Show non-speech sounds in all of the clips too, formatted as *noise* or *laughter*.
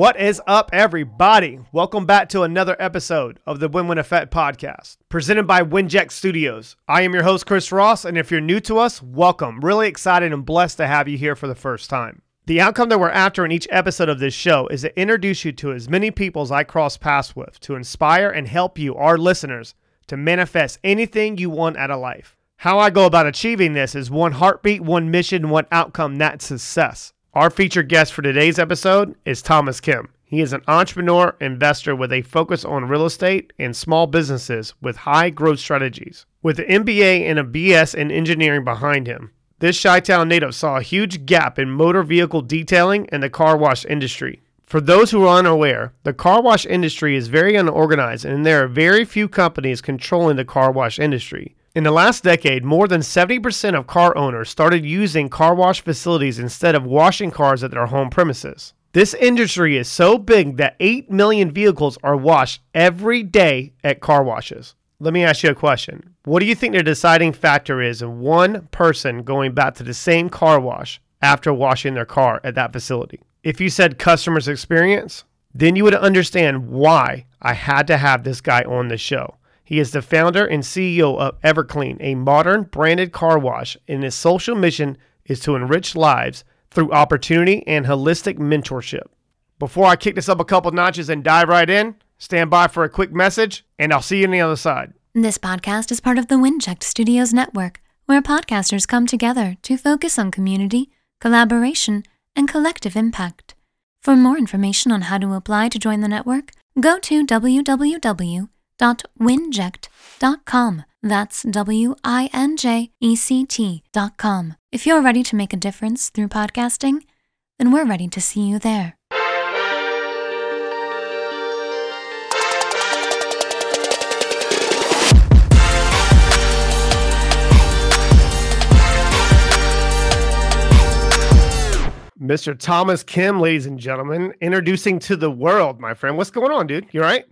What is up, everybody? Welcome back to another episode of the Win Win Effect podcast, presented by Winject Studios. I am your host, Chris Ross, and if you're new to us, welcome. Really excited and blessed to have you here for the first time. The outcome that we're after in each episode of this show is to introduce you to as many people as I cross paths with to inspire and help you, our listeners, to manifest anything you want out of life. How I go about achieving this is one heartbeat, one mission, one outcome, that's success. Our featured guest for today's episode is Thomas Kim. He is an entrepreneur investor with a focus on real estate and small businesses with high growth strategies. With an MBA and a BS in engineering behind him, this Chi Town native saw a huge gap in motor vehicle detailing and the car wash industry. For those who are unaware, the car wash industry is very unorganized and there are very few companies controlling the car wash industry. In the last decade, more than 70% of car owners started using car wash facilities instead of washing cars at their home premises. This industry is so big that 8 million vehicles are washed every day at car washes. Let me ask you a question. What do you think the deciding factor is in one person going back to the same car wash after washing their car at that facility? If you said customer's experience, then you would understand why I had to have this guy on the show. He is the founder and CEO of Everclean, a modern branded car wash, and his social mission is to enrich lives through opportunity and holistic mentorship. Before I kick this up a couple notches and dive right in, stand by for a quick message, and I'll see you on the other side. This podcast is part of the Winject Studios network, where podcasters come together to focus on community, collaboration, and collective impact. For more information on how to apply to join the network, go to www www.winject.com. That's W I N J E C T.com. If you're ready to make a difference through podcasting, then we're ready to see you there. Mr. Thomas Kim, ladies and gentlemen, introducing to the world, my friend. What's going on, dude? You all right?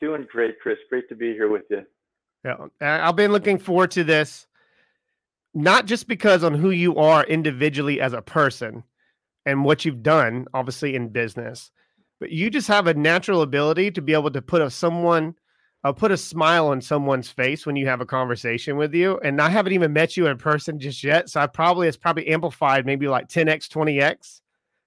Doing great, Chris. Great to be here with you. Yeah, I've been looking forward to this, not just because on who you are individually as a person and what you've done, obviously in business, but you just have a natural ability to be able to put a someone, uh, put a smile on someone's face when you have a conversation with you. And I haven't even met you in person just yet, so I probably it's probably amplified maybe like 10x, 20x.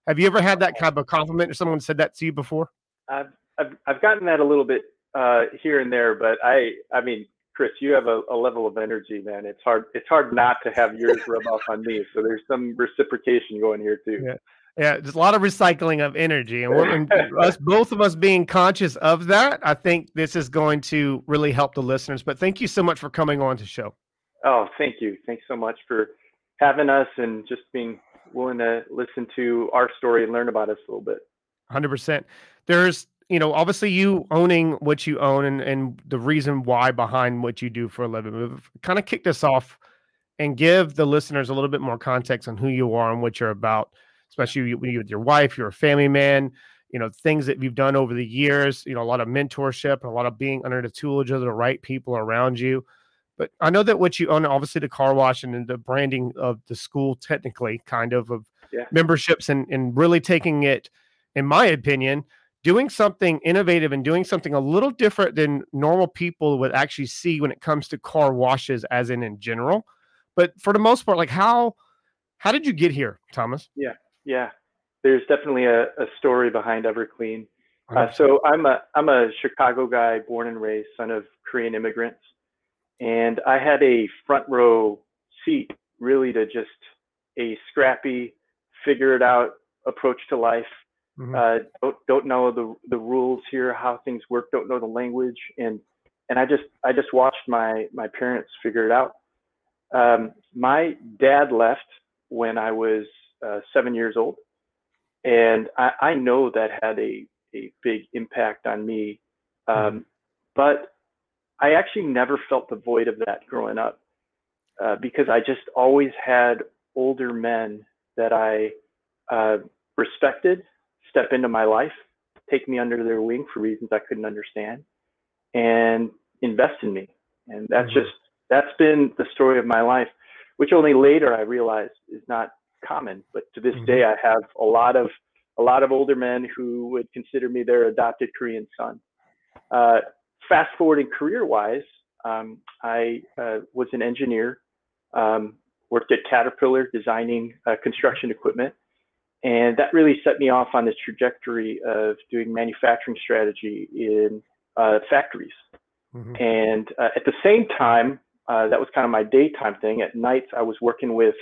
Have you ever had that kind of a compliment or someone said that to you before? I've I've, I've gotten that a little bit uh, here and there, but I, I mean, Chris, you have a, a, level of energy, man. It's hard. It's hard not to have yours *laughs* rub off on me. So there's some reciprocation going here too. Yeah, yeah. There's a lot of recycling of energy, and, and us, both of us, being conscious of that, I think this is going to really help the listeners. But thank you so much for coming on to show. Oh, thank you. Thanks so much for having us and just being willing to listen to our story and learn about us a little bit. Hundred percent. There's you know, obviously you owning what you own and, and the reason why behind what you do for a living. Kind of kick this off and give the listeners a little bit more context on who you are and what you're about, especially when you with your wife, you're a family man, you know, things that you've done over the years, you know, a lot of mentorship, a lot of being under the tutelage of the right people around you. But I know that what you own, obviously the car wash and the branding of the school, technically, kind of of yeah. memberships and, and really taking it, in my opinion, doing something innovative and doing something a little different than normal people would actually see when it comes to car washes as in in general. But for the most part like how how did you get here thomas? Yeah yeah. There's definitely a, a story behind everclean. Uh, so i'm a i'm a chicago guy born and raised son of korean immigrants. And i had a front row seat really to just a scrappy figure it out approach to life Mm-hmm. Uh, don't don't know the the rules here, how things work, don't know the language, and and I just I just watched my my parents figure it out. Um, my dad left when I was uh, seven years old, and I, I know that had a a big impact on me. Um, mm-hmm. But I actually never felt the void of that growing up uh, because I just always had older men that I uh, respected step into my life, take me under their wing for reasons I couldn't understand, and invest in me. And that's mm-hmm. just that's been the story of my life, which only later I realized is not common. But to this mm-hmm. day, I have a lot of a lot of older men who would consider me their adopted Korean son. Uh, fast forwarding career wise, um, I uh, was an engineer, um, worked at Caterpillar designing uh, construction equipment. And that really set me off on this trajectory of doing manufacturing strategy in uh, factories. Mm-hmm. And uh, at the same time, uh, that was kind of my daytime thing. At nights, I was working with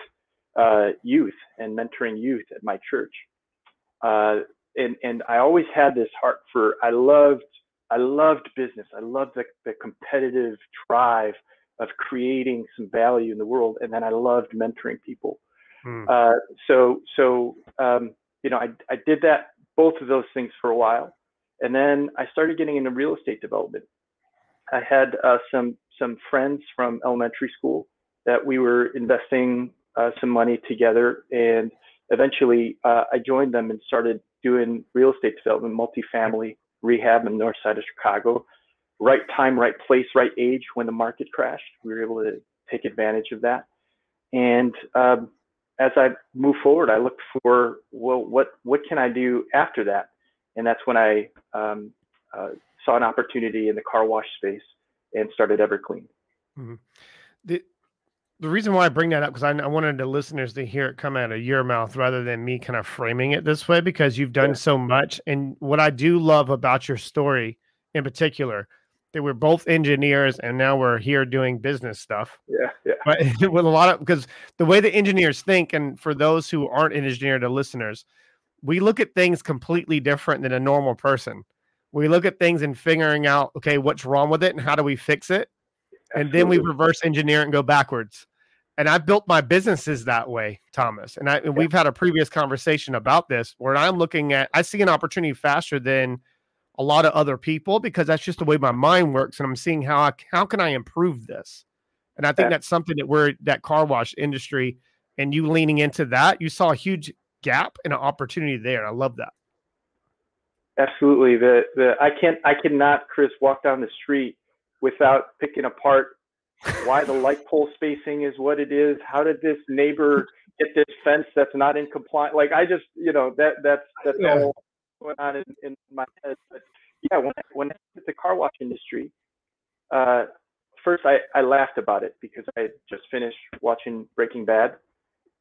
uh, youth and mentoring youth at my church. Uh, and and I always had this heart for I loved I loved business. I loved the, the competitive drive of creating some value in the world, and then I loved mentoring people. Hmm. Uh, so so um, you know I I did that both of those things for a while, and then I started getting into real estate development. I had uh, some some friends from elementary school that we were investing uh, some money together, and eventually uh, I joined them and started doing real estate development, multifamily rehab in the north side of Chicago. Right time, right place, right age when the market crashed. We were able to take advantage of that. And um, as I move forward, I look for well, what what can I do after that? And that's when I um, uh, saw an opportunity in the car wash space and started Everclean. Mm-hmm. The, the reason why I bring that up because I, I, wanted the listeners to hear it come out of your mouth rather than me kind of framing it this way because you've done yeah. so much. And what I do love about your story in particular, that we're both engineers and now we're here doing business stuff. Yeah, yeah. But *laughs* with a lot of because the way the engineers think, and for those who aren't engineer to listeners, we look at things completely different than a normal person. We look at things and figuring out, okay, what's wrong with it and how do we fix it? And Absolutely. then we reverse engineer and go backwards and I've built my businesses that way, Thomas. And, I, and we've had a previous conversation about this where I'm looking at, I see an opportunity faster than a lot of other people because that's just the way my mind works. And I'm seeing how I, how can I improve this? And I think that's something that we're that car wash industry and you leaning into that, you saw a huge gap and an opportunity there. I love that. Absolutely. The the I can't I cannot, Chris, walk down the street without picking apart why the light pole spacing is what it is. How did this neighbor *laughs* get this fence that's not in compliance? Like I just, you know, that that's that's yeah. all going on in, in my head. But yeah, when I, when I hit the car wash industry, uh, first I, I laughed about it because I just finished watching Breaking Bad,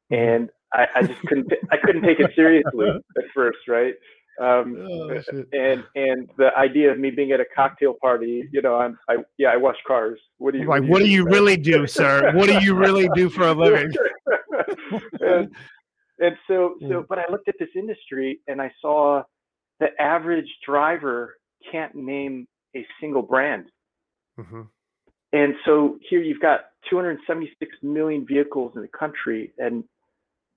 and I, I just couldn't I couldn't take it seriously *laughs* at first, right? Um, oh, and and the idea of me being at a cocktail party, you know, I'm I yeah, I wash cars. What do you like? What do you, really do, sir? What do you really do for a living? *laughs* *laughs* and, and so so, but I looked at this industry and I saw the average driver can't name a single brand. Mm-hmm. And so here you've got 276 million vehicles in the country, and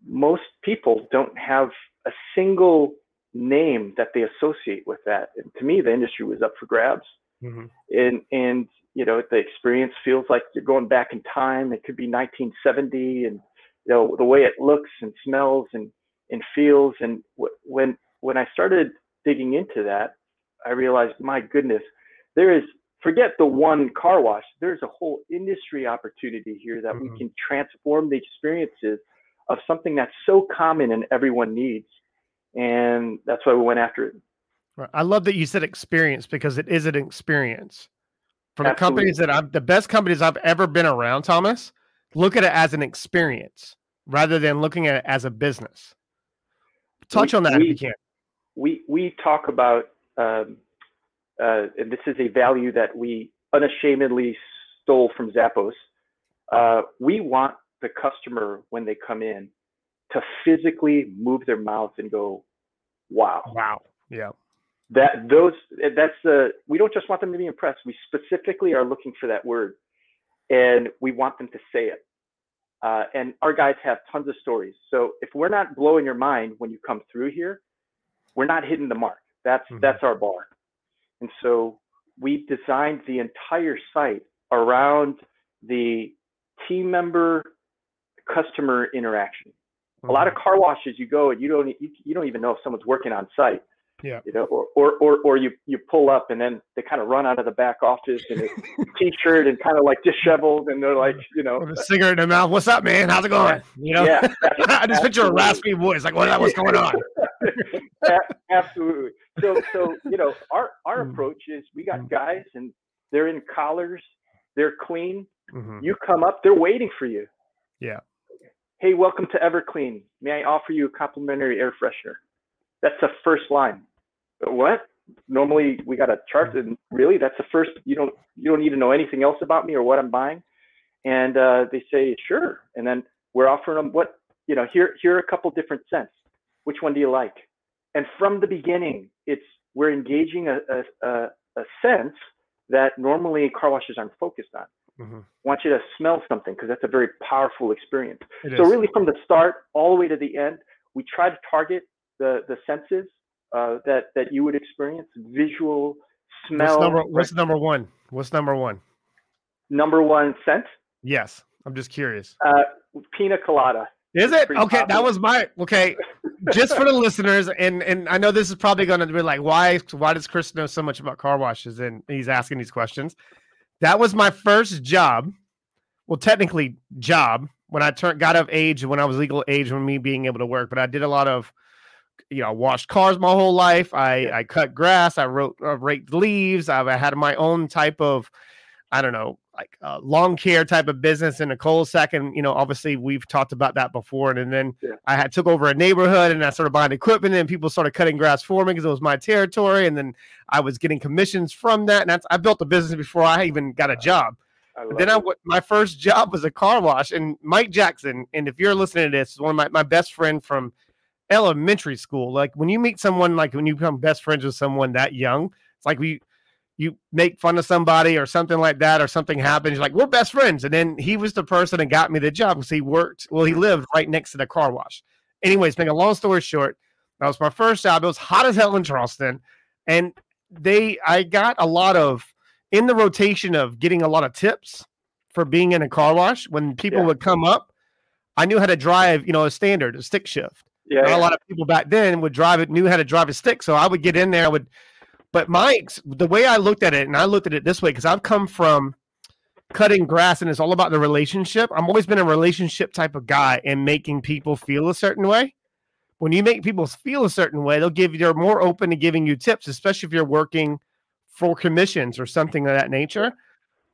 most people don't have a single name that they associate with that. And to me, the industry was up for grabs. Mm-hmm. And and you know, the experience feels like you're going back in time. It could be 1970, and you know the way it looks and smells and and feels. And w- when when I started digging into that, I realized, my goodness, there is forget the one car wash. There's a whole industry opportunity here that mm-hmm. we can transform the experiences of something that's so common and everyone needs and that's why we went after it. I love that you said experience because it is an experience. For the companies that I've, the best companies I've ever been around, Thomas, look at it as an experience rather than looking at it as a business. Touch we, on that we, if you can. We we talk about, um, uh, and this is a value that we unashamedly stole from Zappos. Uh, we want the customer when they come in to physically move their mouth and go, wow. Wow. Yeah. That those that's the we don't just want them to be impressed. We specifically are looking for that word, and we want them to say it. Uh, and our guys have tons of stories. So if we're not blowing your mind when you come through here, we're not hitting the mark. That's mm-hmm. that's our bar. And so we designed the entire site around the team member customer interaction. A lot of mm-hmm. car washes you go and you don't you, you don't even know if someone's working on site. Yeah. You know, or, or or or you you pull up and then they kind of run out of the back office in a *laughs* t-shirt and kind of like disheveled and they're like, you know, With a cigarette in their mouth. What's up, man? How's it going? You know, yeah, *laughs* I just picture a raspy voice like, what? What's going on? *laughs* Absolutely. So, so you know, our our Mm. approach is we got Mm. guys and they're in collars, they're clean. Mhm. You come up, they're waiting for you. Yeah. Hey, welcome to Everclean. May I offer you a complimentary air freshener? That's the first line. What? Normally we got a chart, and really, that's the first. You don't you don't need to know anything else about me or what I'm buying. And uh, they say sure, and then we're offering them what you know. Here here are a couple different scents. Which one do you like? And from the beginning, it's we're engaging a a, a, sense that normally car washes aren't focused on Mhm. want you to smell something because that's a very powerful experience. It So is. really, from the start all the way to the end, we try to target the the senses uh, that that you would experience: visual, smell. What's number, what's number one? What's number one? number one scent? Yes, I'm just curious. Uh, pina colada. Is it okay? That was my okay. Just for the *laughs* listeners, and and I know this is probably going to be like, why why does Chris know so much about car washes? And he's asking these questions. That was my first job. Well, technically, job when I turned got of age when I was legal age when me being able to work. But I did a lot of, you know, I washed cars my whole life. I. I cut grass. I wrote uh, raked leaves. I, I had my own type of, I don't know, like uh, lawn care type of business in a cul-de-sac. And you know, obviously we've talked about that before. And, and then Yeah. I had took over a neighborhood and I started buying equipment and people started cutting grass for me because it was my territory. And then I was getting commissions from that. And that's, I built a business before I even got a job. But then I my first job was a car wash, and Mike Jackson. And if you're listening to this, is one of my, my best friend from elementary school. Like when you meet someone, like when you become best friends with someone that young, it's like we you make fun of somebody or something like that, or something happens. You're like, we're best friends. And then he was the person that got me the job because he worked. Well, he lived right next to the car wash. Anyways, make a long story short, that was my first job. It was hot as hell in Charleston, and they I got a lot of in the rotation of getting a lot of tips for being in a car wash when people Yeah. would come up i knew how to drive you know a standard a stick shift yeah, yeah. a lot of people back then would drive it knew how to drive a stick so i would get in there i would but my the way i looked at it and i looked at it this way because i've come from cutting grass and it's all about the relationship i've always been a relationship type of guy and making people feel a certain way when you make people feel a certain way they'll give you they're more open to giving you tips especially if you're working for commissions or something of that nature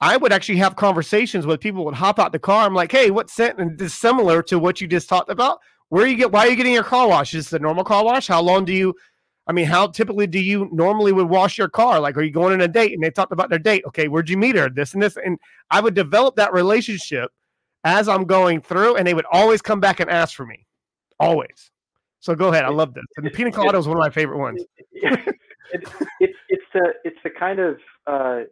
I would actually have conversations with people would hop out the car. I'm like, hey, what scent is similar to what you just talked about? Where you get why are you getting your car wash? Is it a normal car wash? How long do you I mean, how typically do you normally would wash your car? Like, are you going on a date and they talked about their date? Okay, where'd you meet her? This and this. And I would develop that relationship as I'm going through, and they would always come back and ask for me. Always. So go ahead. I love this. And the pina colada was one of my favorite ones. it, it's it's the it's the kind of uh,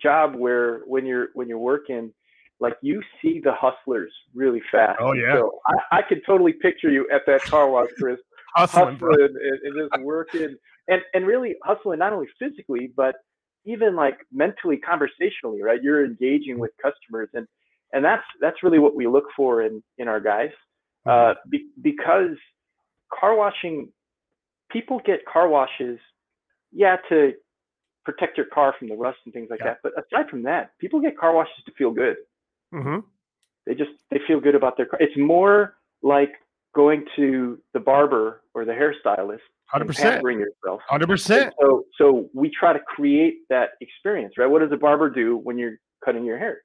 job where when you're when you're working, like you see the hustlers really fast. Oh, yeah. So I, I could totally picture you at that car wash, Chris, Hustling, hustling and, and just working, and and really hustling not only physically but even like mentally, conversationally, right? You're engaging with customers, and and that's that's really what we look for in in our guys, uh, be, because car washing, people get car washes, yeah, to protect your car from the rust and things like Yeah. that. But aside from that, people get car washes to feel good. hmm They just they feel good about their car. It's more like going to the barber or the hairstylist 100%. pampering yourself. 100%. So so we try to create that experience, right? What does a barber do when you're cutting your hair?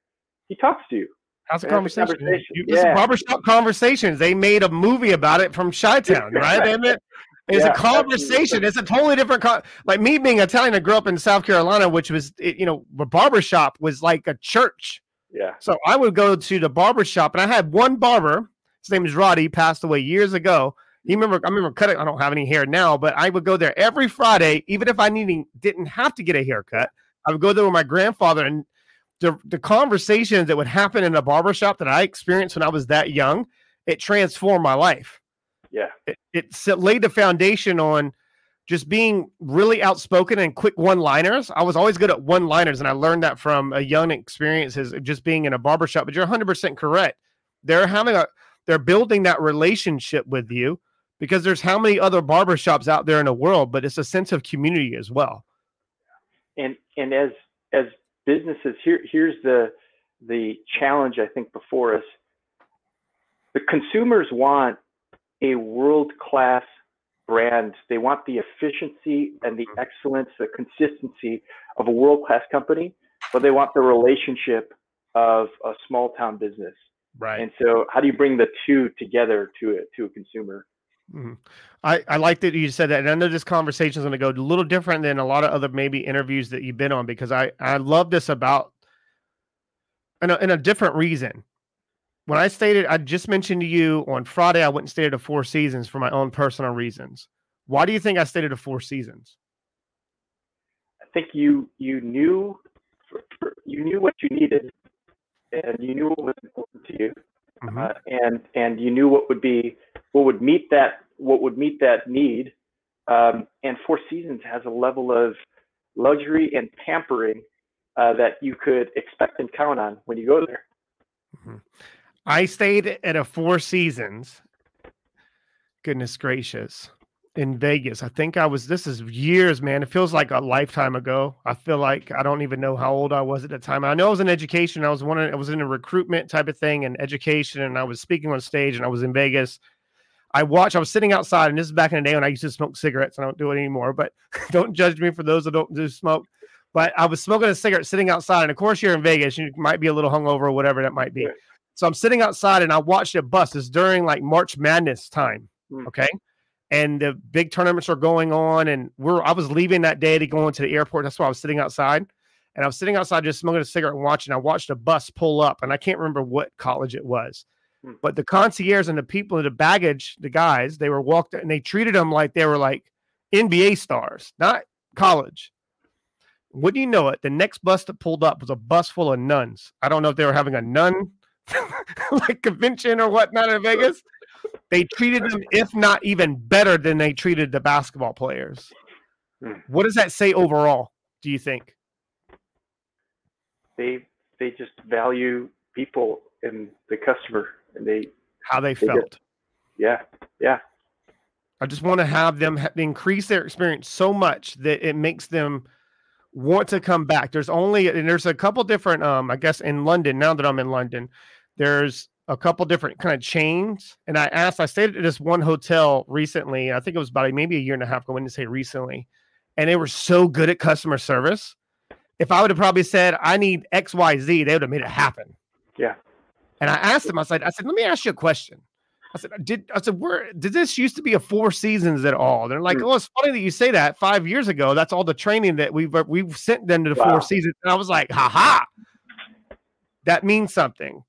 He talks to you. How's the conversation? conversation. You, Yeah. barbershop conversations. They made a movie about it from Chi *laughs* Town, right? They admit it's Yeah, a conversation. absolutely. It's a totally different. Con- like me being Italian, I grew up in South Carolina, which was, it, you know, the barbershop was like a church. Yeah. So I would go to the barber shop, and I had one barber. His name is Roddy. He passed away years ago. He remember. I remember cutting. I don't have any hair now, but I would go there every Friday, even if I needing didn't have to get a haircut. I would go there with my grandfather, and the the conversations that would happen in a barber shop that I experienced when I was that young, it transformed my life. Yeah. It, it laid the foundation on just being really outspoken and quick one liners. I was always good at one liners, and I learned that from a young experiences of just being in a barbershop. But you're 100% correct. They're having a, they're building that relationship with you because there's how many other barbershops out there in the world, but it's a sense of community as well. and and as as businesses here here's the the challenge i think before us the consumers want a world class brand. They want the efficiency and the excellence, the consistency of a world class company, but they want the relationship of a small town business. Right. And so, how do you bring the two together to a, to a consumer? Mm-hmm. I, I like that you said that. And I know this conversation is going to go a little different than a lot of other maybe interviews that you've been on because I, I love this about in a, in a different reason. When I stated, I just mentioned to you on Friday, I went and stayed at Four Seasons for my own personal reasons. Why do you think I stayed at Four Seasons? I think you you knew you knew what you needed, and you knew what was important to you, mm-hmm. uh, and and you knew what would be what would meet that what would meet that need. Um, and Four Seasons has a level of luxury and pampering uh, that you could expect and count on when you go there. Mm-hmm. I stayed at a Four Seasons. Goodness gracious. In Vegas. I think I was this is years, man. It feels like a lifetime ago. I feel like I don't even know how old I was at the time. I know I was in education. I was one I was in a recruitment type of thing and education, and I was speaking on stage and I was in Vegas. I watched, I was sitting outside, and this is back in the day when I used to smoke cigarettes. I don't do it anymore, but *laughs* don't judge me for those that don't do smoke. But I was smoking a cigarette sitting outside. And of course, you're in Vegas, you might be a little hungover or whatever that might be. So I'm sitting outside and I watched a bus. It's during like March Madness time. Mm. And the big tournaments are going on. And we're I was leaving that day to go into the airport. That's why I was sitting outside. And I was sitting outside just smoking a cigarette and watching. I watched a bus pull up, and I can't remember what college it was. Mm. But the concierge and the people in the baggage, the guys, they were walked and they treated them like they were like NBA stars, not college. Wouldn't you know it? The next bus that pulled up was a bus full of nuns. I don't know if they were having a nun *laughs* like convention or whatnot in Vegas. They treated them, if not even better than they treated the basketball players. Hmm. What does that say overall? Do you think? They they just value people and the customer, and they how they, they felt. Get, yeah, yeah. I just want to have them increase their experience so much that it makes them want to come back. There's only and there's a couple different um I guess in London now that I'm in London, there's a couple different kind of chains. And I asked, I stayed at this one hotel recently. I think it was about maybe a year and a half ago. When to say recently, and they were so good at customer service. If I would have probably said I need X Y Z, they would have made it happen. Yeah. And I asked them, I said, I said, let me ask you a question. I said, did I said, where did this used to be a four seasons at all? They're like, mm. oh, it's funny that you say that. Five years ago, that's all the training that we've we've sent them to the wow. four seasons. And I was like, ha ha, that means something.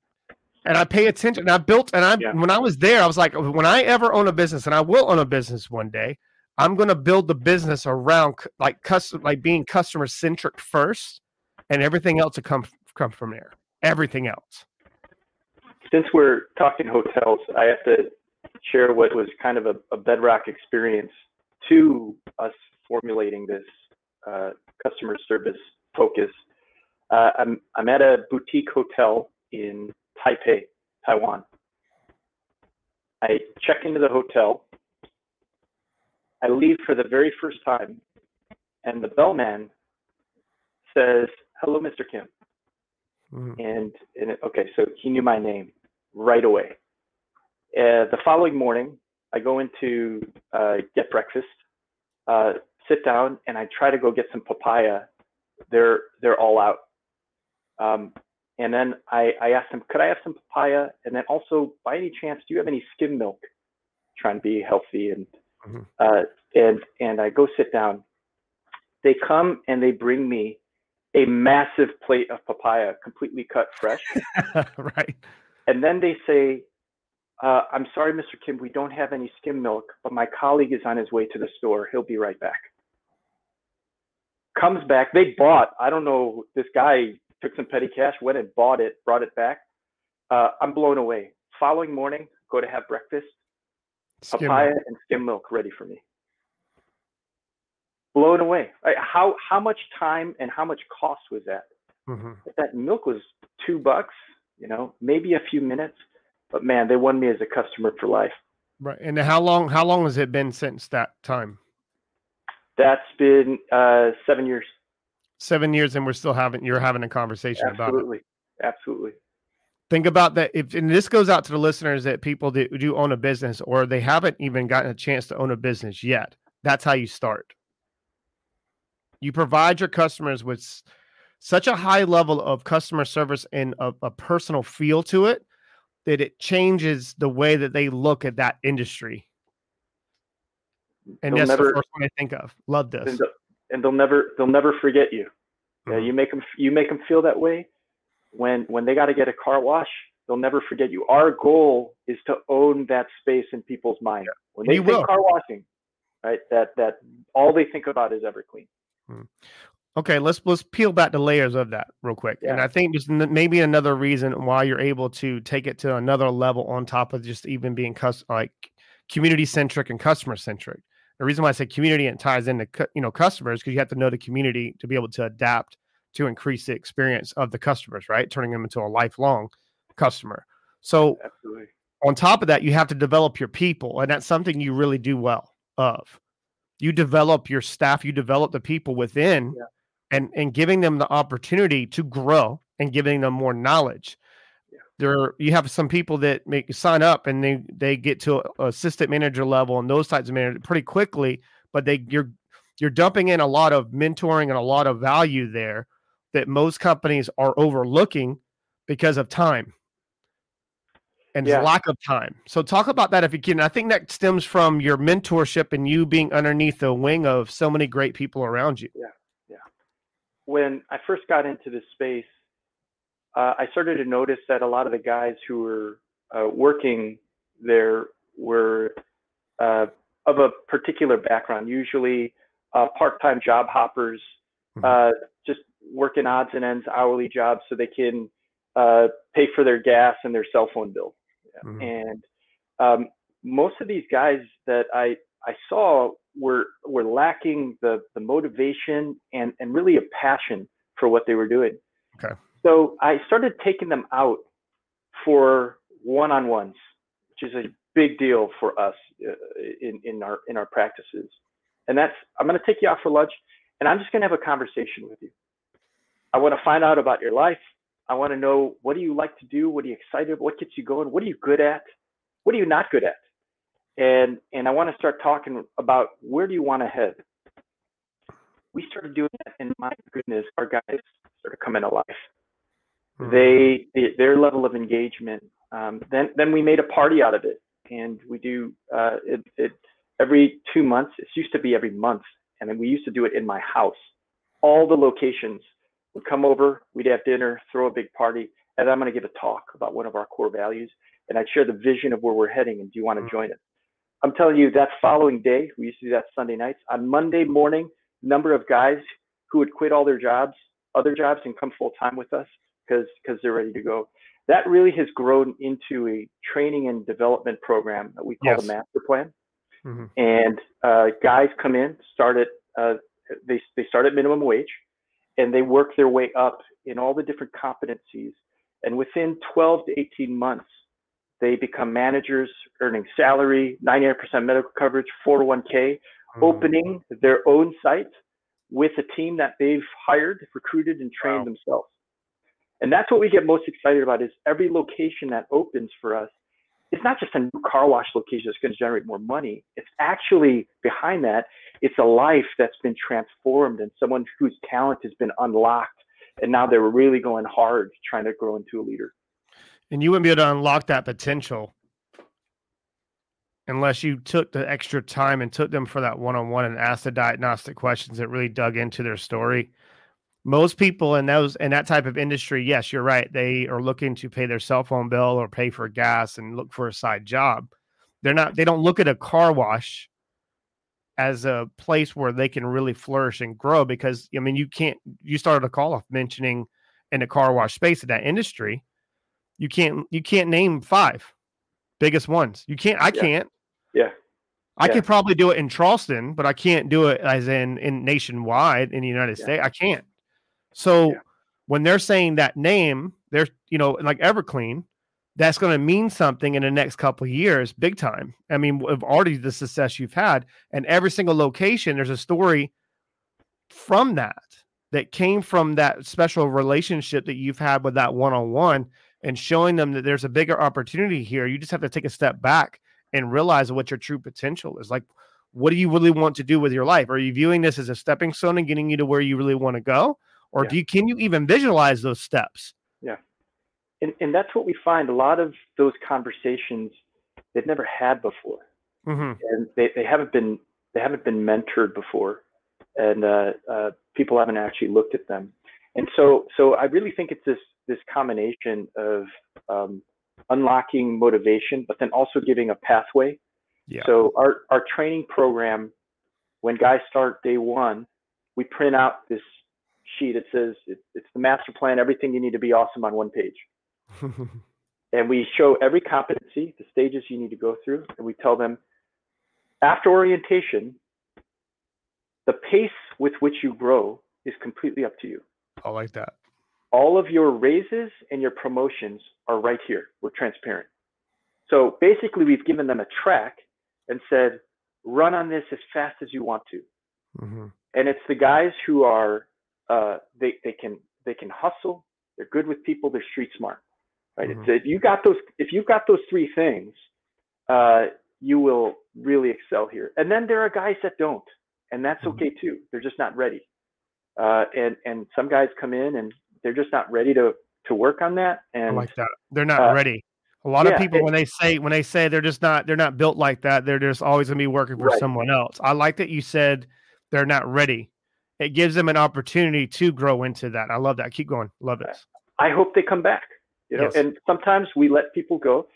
And I pay attention. And I built, and I yeah. when I was there, I was like, when I ever own a business, and I will own a business one day, I'm going to build the business around like custom, like being customer centric first, and everything else to come come from there. Everything else since we're talking hotels, I have to share what was kind of a, a bedrock experience to us formulating this uh, customer service focus. Uh, I'm, I'm at a boutique hotel in Taipei, Taiwan. I check into the hotel. I leave for the very first time, and the bellman says, "Hello, Mr. Kim." Mm. And, and it, okay, so he knew my name right away. Uh, the following morning, I go into uh, get breakfast, uh, sit down, and I try to go get some papaya. They're they're all out. Um, and then I, I asked him, could I have some papaya? And then also, by any chance, do you have any skim milk? Trying to be healthy and mm-hmm. uh, and and I go sit down. They come and they bring me a massive plate of papaya, completely cut fresh. *laughs* right. And then they say, uh, I'm sorry, Mr. Kim, we don't have any skim milk, but my colleague is on his way to the store. He'll be right back. Comes back. They bought, I don't know, this guy took some petty cash, went and bought it, brought it back. Uh, I'm blown away. Following morning, go to have breakfast, skim papaya milk. and skim milk ready for me. Blown away. How how much time and how much cost was that? Mm-hmm. That milk was two bucks you know, maybe a few minutes, but man, they won me as a customer for life. Right. And how long how long has it been since that time? That's been uh, seven years. Seven years, and we're still having you're having a conversation Absolutely. about it. Absolutely. Think about that. If and this goes out to the listeners that people that do own a business or they haven't even gotten a chance to own a business yet. That's how you start. You provide your customers with such a high level of customer service and a, a personal feel to it that it changes the way that they look at that industry. And they'll that's never, the first one I think of. Love this. And they'll, never they'll never forget you. Mm-hmm. Yeah, you make them you make them feel that way when when they got to get a car wash. They'll never forget you. Our goal is to own that space in people's mind. When they you think will. car washing, right? That that all they think about is Everclean. Hmm. Okay, let's let's peel back the layers of that real quick. Yeah. And I think just maybe another reason why you're able to take it to another level on top of just even being cus- like community centric and customer centric. The reason why I say community and ties into you know customers because you have to know the community to be able to adapt to increase the experience of the customers, right? Turning them into a lifelong customer. So Absolutely. on top of that, you have to develop your people, and that's something you really do well of. You develop your staff, you develop the people within yeah and and giving them the opportunity to grow and giving them more knowledge. There, you have some people that make sign up and they they get to assistant manager level and those types of manager pretty quickly, but they you're you're dumping in a lot of mentoring and a lot of value there that most companies are overlooking because of time and yeah. lack of time. So talk about that if you can. I think that stems from your mentorship and you being underneath the wing of so many great people around you. Yeah. Yeah when I first got into this space, uh, I started to notice that a lot of the guys who were uh, working there were uh, of a particular background, usually uh, part-time job hoppers, mm-hmm. Uh, just working odds and ends hourly jobs so they can uh, pay for their gas and their cell phone bill. Mm-hmm. And um, most of these guys that I I saw were were lacking the the motivation and and really a passion for what they were doing. Okay. So I started taking them out for one-on-ones, which is a big deal for us uh, in in our in our practices. And that's I'm going to take you out for lunch, and I'm just going to have a conversation with you. I want to find out about your life. I want to know what do you like to do? What are you excited? What gets you going? What are you good at? What are you not good at? and and I want to start talking about where do you want to head. We started doing that, and my goodness, our guys started coming alive. Mm-hmm. They, they their level of engagement. Um, then then we made a party out of it, and we do uh, it, it every two months. It used to be every month, and then we used to do it in my house. All the locations would come over. We'd have dinner, throw a big party, and I'm going to give a talk about one of our core values, and I'd share the vision of where we're heading. And do you want to mm-hmm. join us? I'm telling you, that following day, we used to do that Sunday nights. On Monday morning, number of guys who would quit all their jobs, other jobs, and come full time with us because because they're ready to go. That really has grown into a training and development program that we call yes. the Master Plan. Mm-hmm. And uh, guys come in, start at uh, they they start at minimum wage, and they work their way up in all the different competencies. And within 12 to 18 months, they become managers, earning salary, 98% medical coverage, 401k, mm-hmm. opening their own site with a team that they've hired, recruited, and trained wow. themselves. And that's what we get most excited about is every location that opens for us. It's not just a new car wash location that's going to generate more money. It's actually behind that, it's a life that's been transformed and someone whose talent has been unlocked. And now they're really going hard trying to grow into a leader. And you wouldn't be able to unlock that potential unless you took the extra time and took them for that one on one and asked the diagnostic questions that really dug into their story. Most people in those in that type of industry, yes, you're right. They are looking to pay their cell phone bill or pay for gas and look for a side job. They're not they don't look at a car wash as a place where they can really flourish and grow because I mean you can't you started a call off mentioning in the car wash space in that industry you can't you can't name five biggest ones. You can't. I yeah. can't. Yeah. I yeah. could probably do it in Charleston, but I can't do it as in in nationwide in the United yeah. States. I can't. So when they're saying that name, they're you know like Everclean, that's going to mean something in the next couple of years, big time. I mean, of already the success you've had, and every single location, there's a story from that that came from that special relationship that you've had with that one on one and showing them that there's a bigger opportunity here. You just have to take a step back and realize what your true potential is. Like, what do you really want to do with your life? Are you viewing this as a stepping stone and getting you to where you really want to go? Or yeah. do you can you even visualize those steps? Yeah. And and that's what we find. A lot of those conversations they've never had before. Mm-hmm. And they, they haven't been they haven't been mentored before. And uh, uh, people haven't actually looked at them. And so so I really think it's this this combination of um, unlocking motivation, but then also giving a pathway. Yeah. So our, our training program, when guys start day one, we print out this sheet. It says it, it's the master plan, everything you need to be awesome on one page. *laughs* and we show every competency, the stages you need to go through, and we tell them after orientation, the pace with which you grow is completely up to you. I like that all of your raises and your promotions are right here. We're transparent. So basically, we've given them a track and said, run on this as fast as you want to. Mm-hmm. And it's the guys who are uh, they they can they can hustle. They're good with people. They're street smart, right? Mm-hmm. It's, if you got those if you've got those three things, uh, you will really excel here. And then there are guys that don't, and that's mm-hmm. okay too. They're just not ready. Uh, and and some guys come in and they're just not ready to to work on that. And I like that. They're not uh, ready. A lot yeah, of people it, when they say when they say they're just not they're not built like that, they're just always gonna be working for right. someone else. I like that you said they're not ready. It gives them an opportunity to grow into that. I love that. Keep going. Love it. I hope they come back. You know, yes. and sometimes we let people go.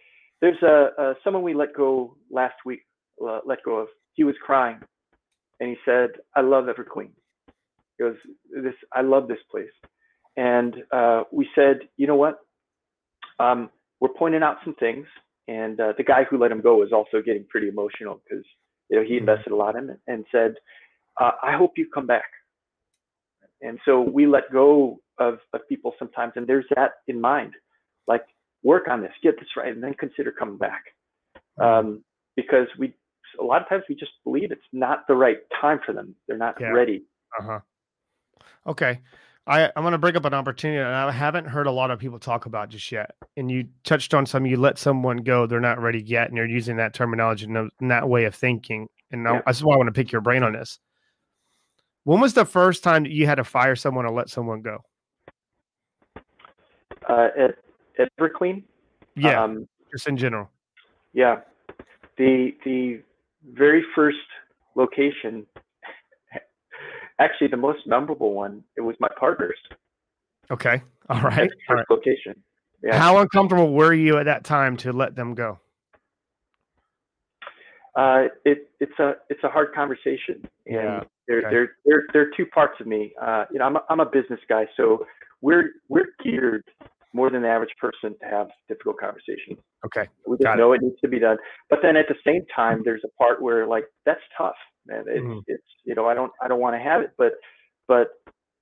There's a, a someone we let go last week. Uh, let go of. He was crying, and he said, "I love Everclean." He goes, "This I love this place." And uh, we said, you know what? Um, we're pointing out some things. And uh, the guy who let him go was also getting pretty emotional because you know he mm-hmm. invested a lot in it and said, uh, I hope you come back. And so we let go of, of people sometimes, and there's that in mind, like work on this, get this right, and then consider coming back. Um, because we a lot of times we just believe it's not the right time for them. They're not yeah. ready. Uh huh. Okay. I, I'm going to bring up an opportunity that I haven't heard a lot of people talk about just yet. And you touched on some, you let someone go, they're not ready yet. And you're using that terminology and that way of thinking. And yeah. that's why I want to pick your brain on this. When was the first time that you had to fire someone or let someone go? Uh, at, Everclean? Yeah, um, just in general. Yeah. The, the very first location *laughs* actually the most memorable one it was my partner's okay *laughs* all right, all right. location yeah. how uncomfortable were you at that time to let them go uh, it, it's a it's a hard conversation, and yeah. There, okay. there there there are two parts of me. Uh, you know, I'm a, I'm a business guy, so we're we're geared more than the average person to have difficult conversations. Okay, we just know it. it needs to be done, but then at the same time, there's a part where like that's tough man. It's, mm-hmm. it's you know I don't I don't want to have it, but but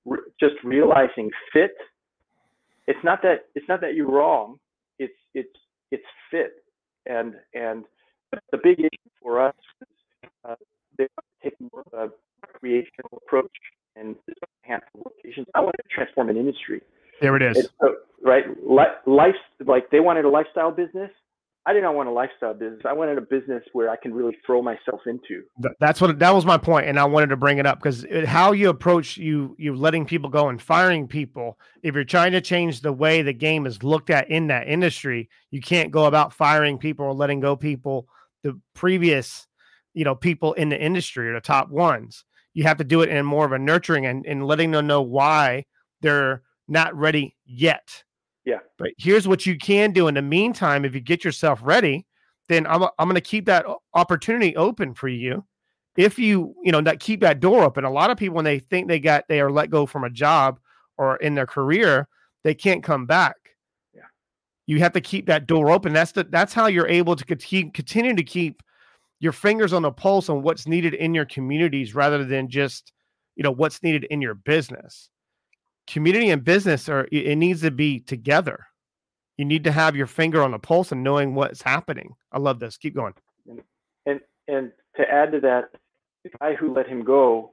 re- just realizing fit. It's not that it's not that you're wrong. It's it's it's fit, and and the big issue for us is uh, they take more of a recreational approach and handful locations. I want to transform an industry. There it is. So, right, life like they wanted a lifestyle business. I did not want a lifestyle business. I wanted a business where I can really throw myself into. That's what that was my point, and I wanted to bring it up because how you approach you you letting people go and firing people. If you're trying to change the way the game is looked at in that industry, you can't go about firing people or letting go people the previous, you know, people in the industry or the top ones. You have to do it in more of a nurturing and, and letting them know why they're not ready yet yeah. But here's what you can do in the meantime. If you get yourself ready, then I'm, I'm going to keep that opportunity open for you. If you, you know, that keep that door open. A lot of people, when they think they got, they are let go from a job or in their career, they can't come back. Yeah. You have to keep that door open. That's the, that's how you're able to keep, continue to keep your fingers on the pulse on what's needed in your communities rather than just, you know, what's needed in your business community and business are it needs to be together. You need to have your finger on the pulse and knowing what's happening. I love this. Keep going. And and to add to that, the guy who let him go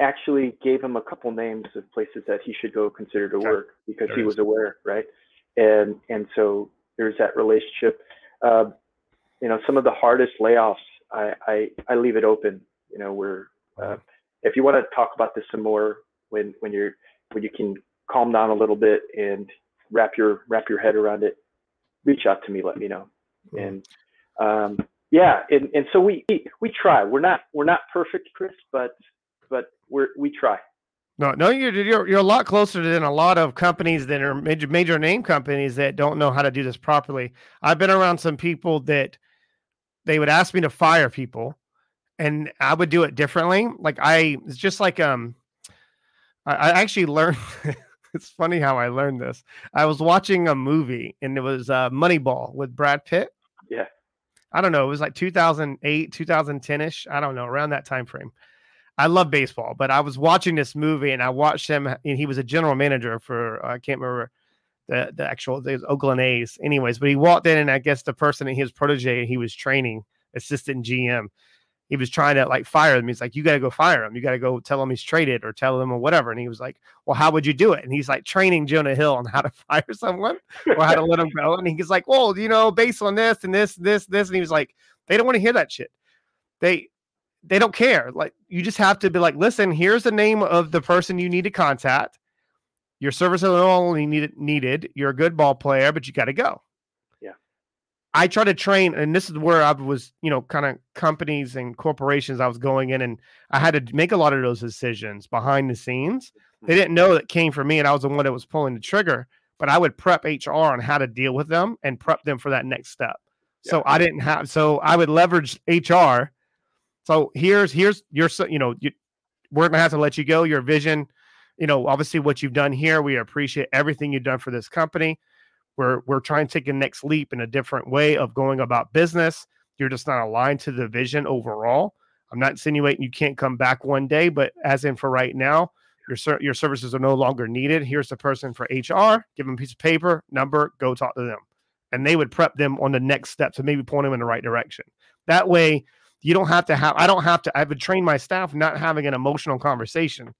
actually gave him a couple names of places that he should go consider to okay. work because there he was aware, right? and and so there's that relationship. Uh, you know, some of the hardest layoffs, I I, I leave it open. You know, where uh, if you want to talk about this some more, when when you're when you can calm down a little bit and wrap your wrap your head around it, reach out to me, let me know. And um, yeah, and, and so we we try. We're not we're not perfect, Chris, but but we're we try. No, no, you're, you're you're a lot closer than a lot of companies that are major major name companies that don't know how to do this properly. I've been around some people that they would ask me to fire people, and I would do it differently. Like I, it's just like um, I, I actually learned. *laughs* it's funny how I learned this. I was watching a movie, and it was uh, Moneyball with Brad Pitt. Yeah. I don't know. It was like 2008, 2010 ish. I don't know, around that time frame I love baseball, but I was watching this movie and I watched him, and he was a general manager for I can't remember the the actual the Oakland A's, anyways. But he walked in, and I guess the person in his protege he was training, assistant GM, he was trying to like fire him. He's like, "You got to go fire him. You got to go tell him he's traded or tell him or whatever." And he was like, "Well, how would you do it?" And he's like training Jonah Hill on how to *laughs* fire someone or how to let him go. And he's like, "Well, you know, based on this and this, this, this," and he was like, "They don't want to hear that shit. They they don't care. Like you just have to be like, listen, here's the name of the person you need to contact. Your service is only needed needed. You're a good ball player, but you got to go. Yeah. I try to train, and this is where I was, you know, kind of companies and corporations I was going in, and I had to make a lot of those decisions behind the scenes. They mm-hmm. didn't know that came from me, and I was the one that was pulling the trigger. But I would prep HR on how to deal with them and prep them for that next step. Yeah. So I didn't have, so I would leverage HR so here's here's your you know you, we're gonna have to let you go. Your vision, you know, obviously what you've done here. We appreciate everything you've done for this company. We're we're trying to take a next leap in a different way of going about business. You're just not aligned to the vision overall. I'm not insinuating you can't come back one day, but as in for right now, your your services are no longer needed. Here's the person for HR. Give them a piece of paper, number, go talk to them, and they would prep them on the next steps and maybe point them in the right direction. That way, you don't have to have i don't have to i would train my staff not having an emotional conversation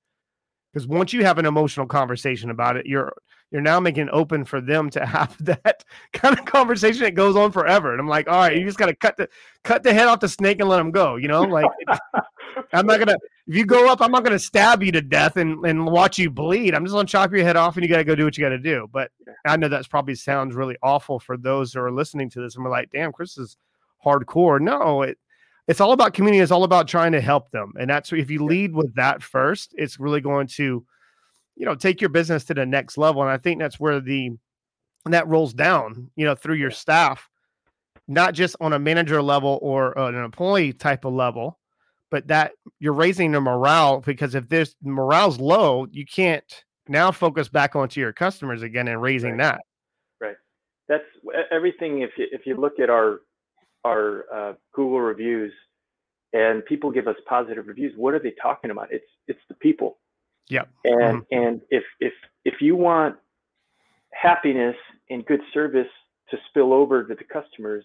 because once you have an emotional conversation about it you're you're now making it open for them to *laughs* have that kind of conversation that goes on forever. And i'm like all right you just got to cut the cut the head off the snake and let them go you know? Like i'm not gonna if you go up i'm not gonna stab you to death and and watch you bleed. I'm just gonna chop your head off and you gotta go do what you gotta do. But i know that's probably sounds really awful for those who are listening to this and we're like damn chris is hardcore. No it it's all about community. It's all about trying to help them. And that's if you lead with that first, it's really going to, you know, take your business to the next level. And I think that's where the that rolls down, you know, through your staff, not just on a manager level or uh, an employee type of level, but that you're raising the morale because if this morale's low, you can't now focus back onto your customers again and raising right. that. Right. That's everything. If you, if you look at our our uh, Google reviews and people give us positive reviews, what are they talking about? It's it's the people. Yeah. And mm-hmm. and if if if you want happiness and good service to spill over to the customers,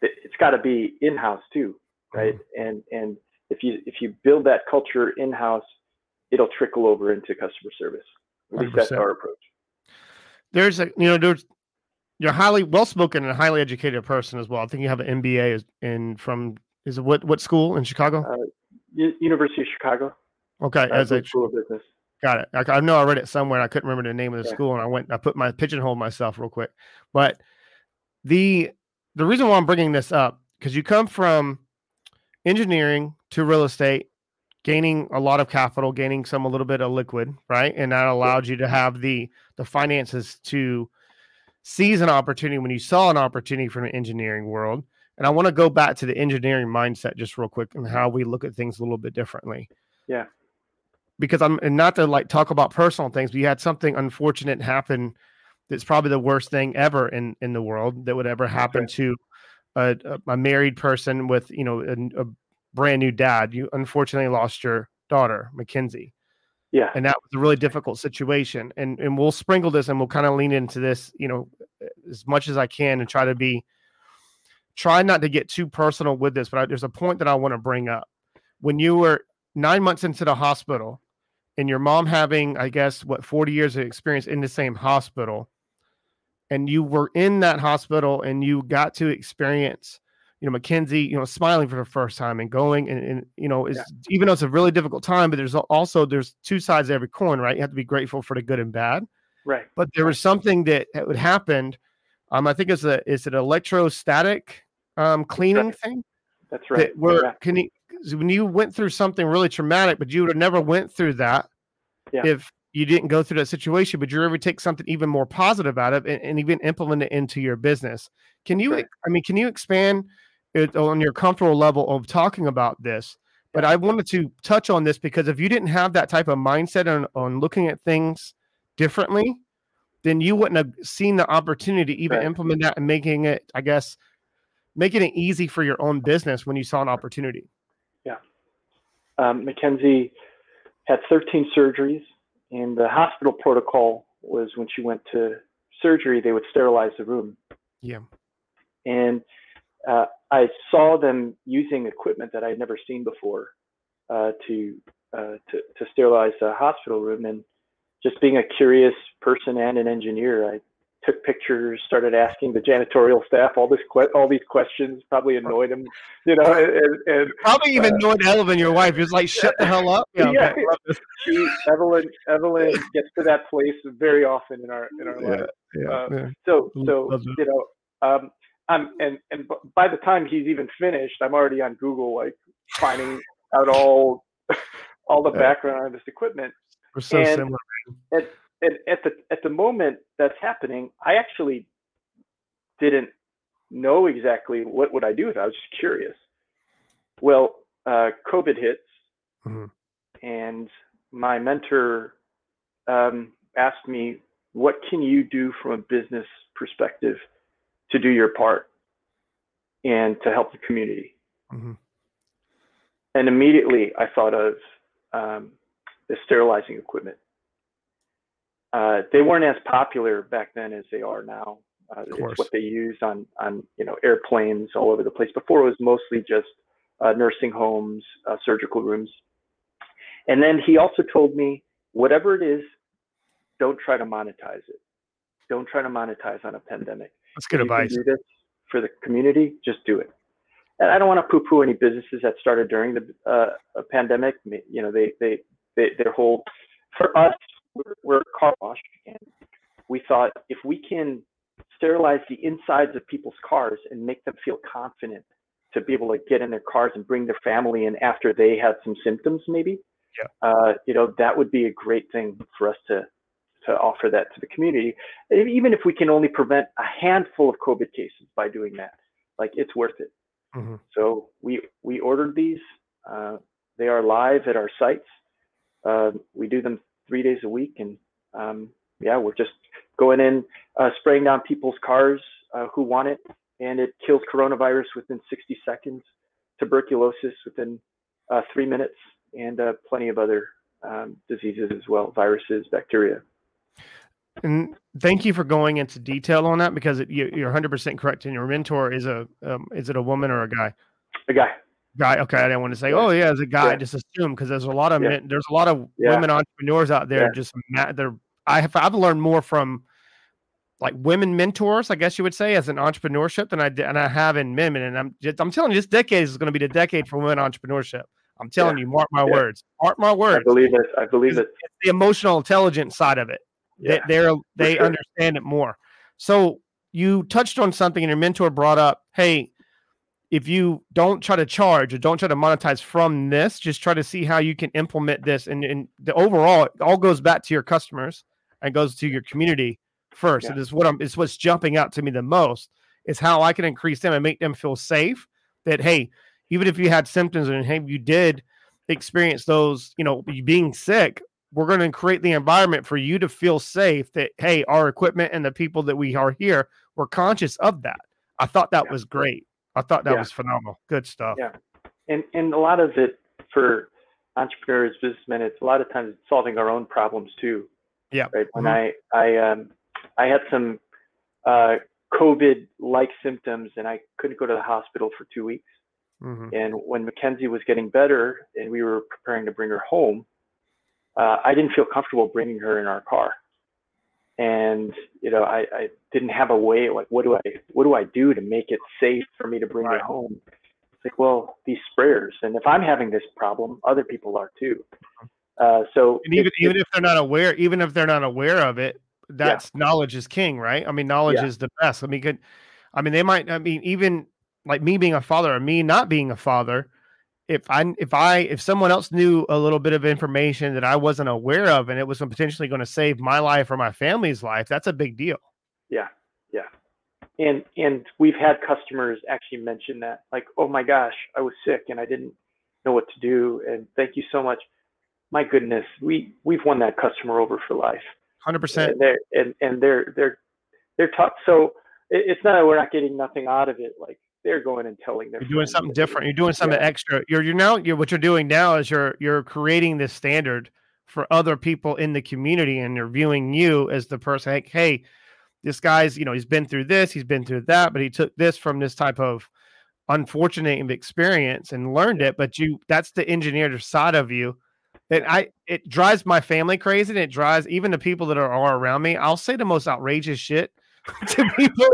it's got to be in house too, right? Mm-hmm. And and if you if you build that culture in house, it'll trickle over into customer service. At least 100%. that's our approach. There's a you know there's you're highly well spoken and a highly educated person as well. I think you have an MBA in from is it what what school in Chicago? Uh, University of Chicago. Okay, as a school of business. Got it. I, I, know I read it somewhere. I couldn't remember the name of the yeah. school, and I went. I put my pigeonhole myself real quick. But the the reason why I'm bringing this up because you come from engineering to real estate, gaining a lot of capital, gaining some a little bit of liquid, right, and that allowed you to have the the finances to sees an opportunity when you saw an opportunity from the engineering world. And I want to go back to the engineering mindset just real quick and how we look at things a little bit differently. Yeah. Because I'm and not to like talk about personal things, but you had something unfortunate happen that's probably the worst thing ever in in the world that would ever happen right. to a, a, married person with you know a, a brand new dad. You unfortunately lost your daughter, Mackenzie. Yeah. And that was a really difficult situation. And and we'll sprinkle this and we'll kind of lean into this, you know, as much as I can and try to be try not to get too personal with this, but I, there's a point that I want to bring up. When you were 9 months into the hospital and your mom having I guess what 40 years of experience in the same hospital and you were in that hospital and you got to experience you know mackenzie you know smiling for the first time and going and, and you know is yeah. even though it's a really difficult time but there's also there's two sides of every coin right you have to be grateful for the good and bad right but there was something that had happened um i think it's a it's an electrostatic um cleaning that's thing that's right that where yeah. can you when you went through something really traumatic but you would have never went through that yeah. if you didn't go through that situation, but you're able to take something even more positive out of it and, and even implement it into your business. Can you, I mean, can you expand it on your comfortable level of talking about this? But I wanted to touch on this because if you didn't have that type of mindset on, on looking at things differently, then you wouldn't have seen the opportunity to even right. implement that and making it, I guess, making it easy for your own business when you saw an opportunity. Yeah. Um, Mackenzie had 13 surgeries and the hospital protocol was when she went to surgery, they would sterilize the room. Yeah. And uh, I saw them using equipment that I'd never seen before uh, to, uh, to to sterilize a hospital room. And just being a curious person and an engineer, I took pictures, started asking the janitorial staff all this que- all these questions. Probably annoyed them, you know. And, and probably even uh, annoyed Evelyn, your wife. Just like shut the hell up. Yeah, *laughs* yeah. She, Evelyn Evelyn gets to that place very often in our in our yeah, life. Yeah, uh, yeah. So so you know, um, I'm and and by the time he's even finished, I'm already on Google like finding out all *laughs* all the background on this equipment. We're so and similar. At, at, at the at the moment that's happening, I actually didn't know exactly what would I do with it. I was just curious. Well, uh, COVID hits, mm-hmm. and my mentor um, asked me, "What can you do from a business perspective to do your part and to help the community?" Mm-hmm. And immediately, I thought of um, the sterilizing equipment uh, they weren't as popular back then as they are now. Uh, it's what they use on on you know airplanes all over the place. Before it was mostly just uh, nursing homes, uh, surgical rooms. And then he also told me, whatever it is, don't try to monetize it. Don't try to monetize on a pandemic. That's good advice. for the community, just do it. And I don't want to poo-poo any businesses that started during the uh, pandemic. You know, they they, they their whole for us we're, we're a car wash, and we thought if we can sterilize the insides of people's cars and make them feel confident to be able to get in their cars and bring their family in after they had some symptoms, maybe, yeah. uh, you know, that would be a great thing for us to to offer that to the community. Even if we can only prevent a handful of COVID cases by doing that, like it's worth it. Mm-hmm. So we we ordered these. Uh, they are live at our sites. Uh, we do them three days a week. And um, yeah, we're just going in, uh, spraying down people's cars uh, who want it, and it kills coronavirus within 60 seconds, tuberculosis within uh, three minutes, and uh, plenty of other um, diseases as well, viruses, bacteria. And thank you for going into detail on that because it, you, are 100% correct. And your mentor is a um, is it a woman or a guy? A guy guy. Okay, I didn't want to say, oh yeah, as a guy, yeah. just assume because there's a lot of yeah. men, there's a lot of yeah. women entrepreneurs out there. Just they're I have I've learned more from like women mentors, I guess you would say, as an entrepreneurship than I did, and I have in men. And I'm just, I'm telling you, this decade is going to be the decade for women entrepreneurship. I'm telling you, mark my words. Mark my words. I believe it. I believe it. It's the emotional intelligence side of it. Yeah, they, they're they sure. understand it more. So you touched on something, and your mentor brought up, hey if you don't try to charge or don't try to monetize from this, just try to see how you can implement this. And, and the overall, it all goes back to your customers and goes to your community first. Yeah. It is what I'm, it's what's jumping out to me the most is how I can increase them and make them feel safe that, hey, even if you had symptoms and hey, you did experience those, you know, being sick, we're going to create the environment for you to feel safe that, hey, our equipment and the people that we are here, we're conscious of that. I thought that yeah. was great. I thought that yeah. was phenomenal. Good stuff. Yeah, and and a lot of it for entrepreneurs, businessmen, it's a lot of times solving our own problems too. Yeah. Right. When mm-hmm. I I um I had some uh, COVID-like symptoms, and I couldn't go to the hospital for two weeks. Mm-hmm. And when Mackenzie was getting better, and we were preparing to bring her home, uh, I didn't feel comfortable bringing her in our car. and you know I, I didn't have a way like what do I what do I do to make it safe for me to bring Right. it home? It's like well these sprayers, and if I'm having this problem, other people are too. Uh, so And even it's- even if they're not aware, even if they're not aware of it, that's knowledge is king, right? I mean, knowledge Yeah. is the best. I mean, could I mean they might. I mean, even like me being a father or me not being a father, if I if I if someone else knew a little bit of information that I wasn't aware of, and it was potentially going to save my life or my family's life, that's a big deal. Yeah, yeah. And and we've had customers actually mention that, like, oh my gosh, I was sick and I didn't know what to do, and thank you so much. My goodness, we we've won that customer over for life. Hundred percent. And they're and, and they're they're they're tough. So it's not that we're not getting nothing out of it. Like they're going and telling their You're doing something different. You're doing something Yeah. extra. You're you're now you're what you're doing now is you're you're creating this standard for other people in the community, and they're viewing you as the person. Like, hey, this guy's you know he's been through this, he's been through that, but he took this from this type of unfortunate experience and learned it. But you that's the engineered side of you. And I it drives my family crazy, and it drives even the people that are, are around me. I'll say the most outrageous shit *laughs* to people,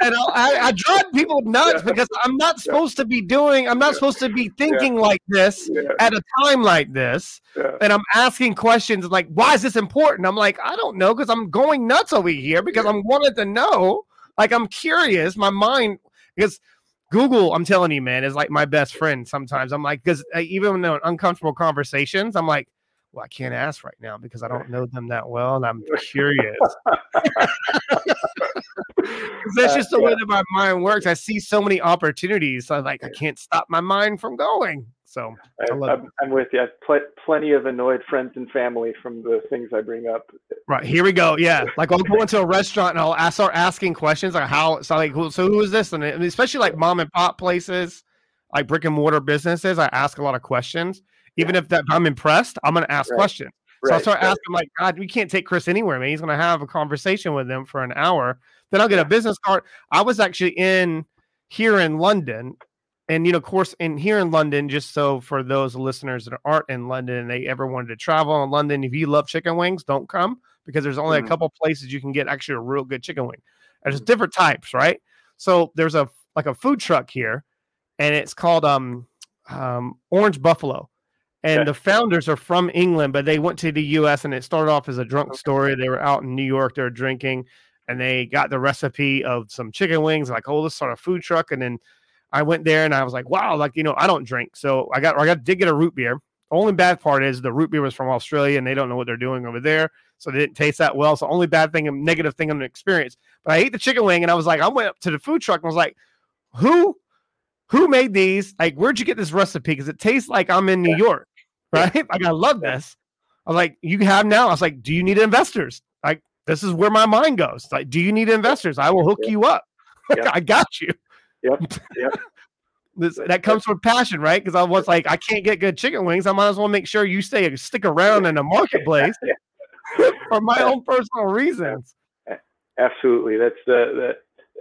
and I, I drive people nuts Yeah. because I'm not supposed to be doing. I'm not Yeah. supposed to be thinking like this at a time like this. And I'm asking questions like, "Why is this important?" I'm like, "I don't know," because I'm going nuts over here because I'm wanting to know. Like I'm curious. My mind because Google, I'm telling you, man, is like my best friend. Sometimes I'm like, because even in uncomfortable conversations, I'm like, well, I can't ask right now because I don't *laughs* know them that well, and I'm *laughs* curious. That's Uh, just the way yeah. that my mind works. I see so many opportunities, so like I can't stop my mind from going. So I, I love I'm, I'm with you. I've pl- plenty of annoyed friends and family from the things I bring up. right here we go. Yeah, like I'll go into a restaurant and I'll ask, start asking questions like how. So like, who- so who is this? And especially like mom and pop places, like brick and mortar businesses, I ask a lot of questions. Even if that I'm impressed, I'm gonna ask Right. questions. So I'll start right. asking like, God, we can't take Chris anywhere, man. He's gonna have a conversation with them for an hour. Then I'll get a business card. I was actually in here in London, and you know, of course, in here in London, just so for those listeners that aren't in London and they ever wanted to travel in London, if you love chicken wings, don't come because there's only Mhm. a couple places you can get actually a real good chicken wing. There's Mhm. different types, right? So there's a like a food truck here, and it's called um um Orange Buffalo. And Okay. the founders are from England, but they went to the US and it started off as a drunk story. They were out in New York, they were drinking, and they got the recipe of some chicken wings, like, oh, let's start a food truck. And then I went there and I was like, wow, like, you know, I don't drink. So I got I got did get a root beer. Only bad part is the root beer was from Australia and they don't know what they're doing over there. So they didn't taste that well. So only bad thing and negative thing on the experience. But I ate the chicken wing and I was like, I went up to the food truck and was like, who who made these? Like, where'd you get this recipe? Because it tastes like I'm in New Yeah. York. *laughs* right? *laughs* Like, I love this. I was like, you have now. I was like, do you need investors? Like, this is where my mind goes. Like, do you need investors? I will hook you up. *laughs* Yeah. I got you. Yep. Yep. This, that comes from passion, right? Because I was like, I can't get good chicken wings. I might as well make sure you stay stick around in the marketplace for my own personal reasons. Absolutely. That's the,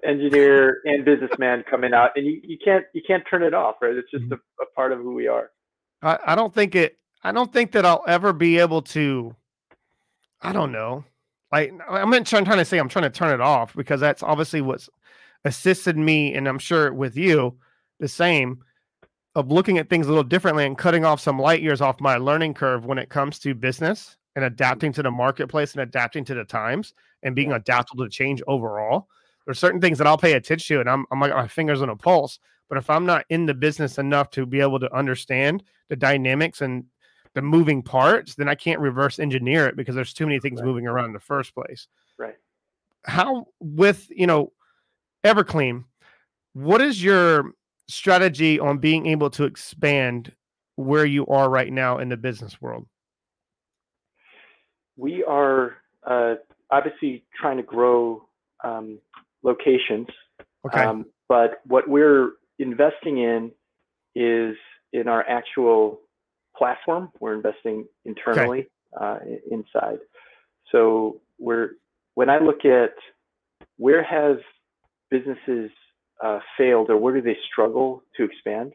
the engineer and businessman coming out and you, you can't you can't turn it off, right? It's just Mm-hmm. a, a part of who we are. I, I don't think it. I don't think that I'll ever be able to. I don't know. Like I'm not trying, trying to say I'm trying to turn it off because that's obviously what's assisted me, and I'm sure with you the same of looking at things a little differently and cutting off some light years off my learning curve when it comes to business and adapting to the marketplace and adapting to the times and being adaptable to change overall. There's certain things that I'll pay attention to, and I'm I'm like my fingers on a pulse. But if I'm not in the business enough to be able to understand the dynamics and the moving parts, then I can't reverse engineer it because there's too many things Right. moving around in the first place. Right. How with you know Everclean, what is your strategy on being able to expand where you are right now in the business world? We are uh, obviously trying to grow um, locations Okay. Um, but what we're investing in is in our actual platform. We're investing internally uh, inside. So we're when I look at where have businesses uh, failed or where do they struggle to expand,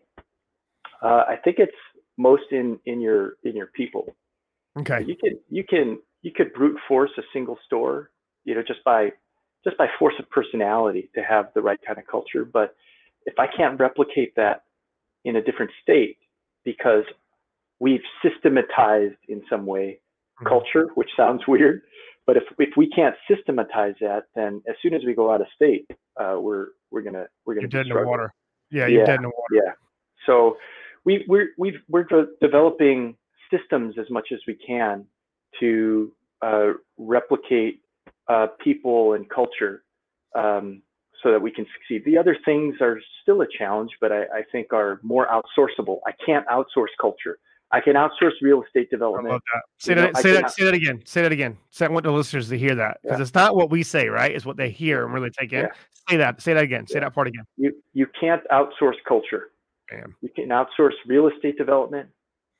uh, I think it's most in in your in your people okay. you can you can you could brute force a single store you know, just by just by force of personality to have the right kind of culture. But if I can't replicate that in a different state because we've systematized in some way mm-hmm. culture, which sounds weird, but if if we can't systematize that, then as soon as we go out of state, uh, we're we're gonna we're gonna you're dead in the water. Yeah, you're yeah, dead in the water. Yeah. So we we're we've we're developing systems as much as we can to uh, replicate uh, people and culture um, so that we can succeed. The other things are still a challenge, but I, I, think are more outsourceable. I can't outsource culture. I can outsource real estate development. That. Say that. Know, say that. Say that again. Say that again. Say I want the listeners to hear that because yeah. it's not what we say, right? It's what they hear and really take in. Yeah. Say that. Say that again. Say yeah. that part again. You you can't outsource culture. Damn. You can outsource real estate development.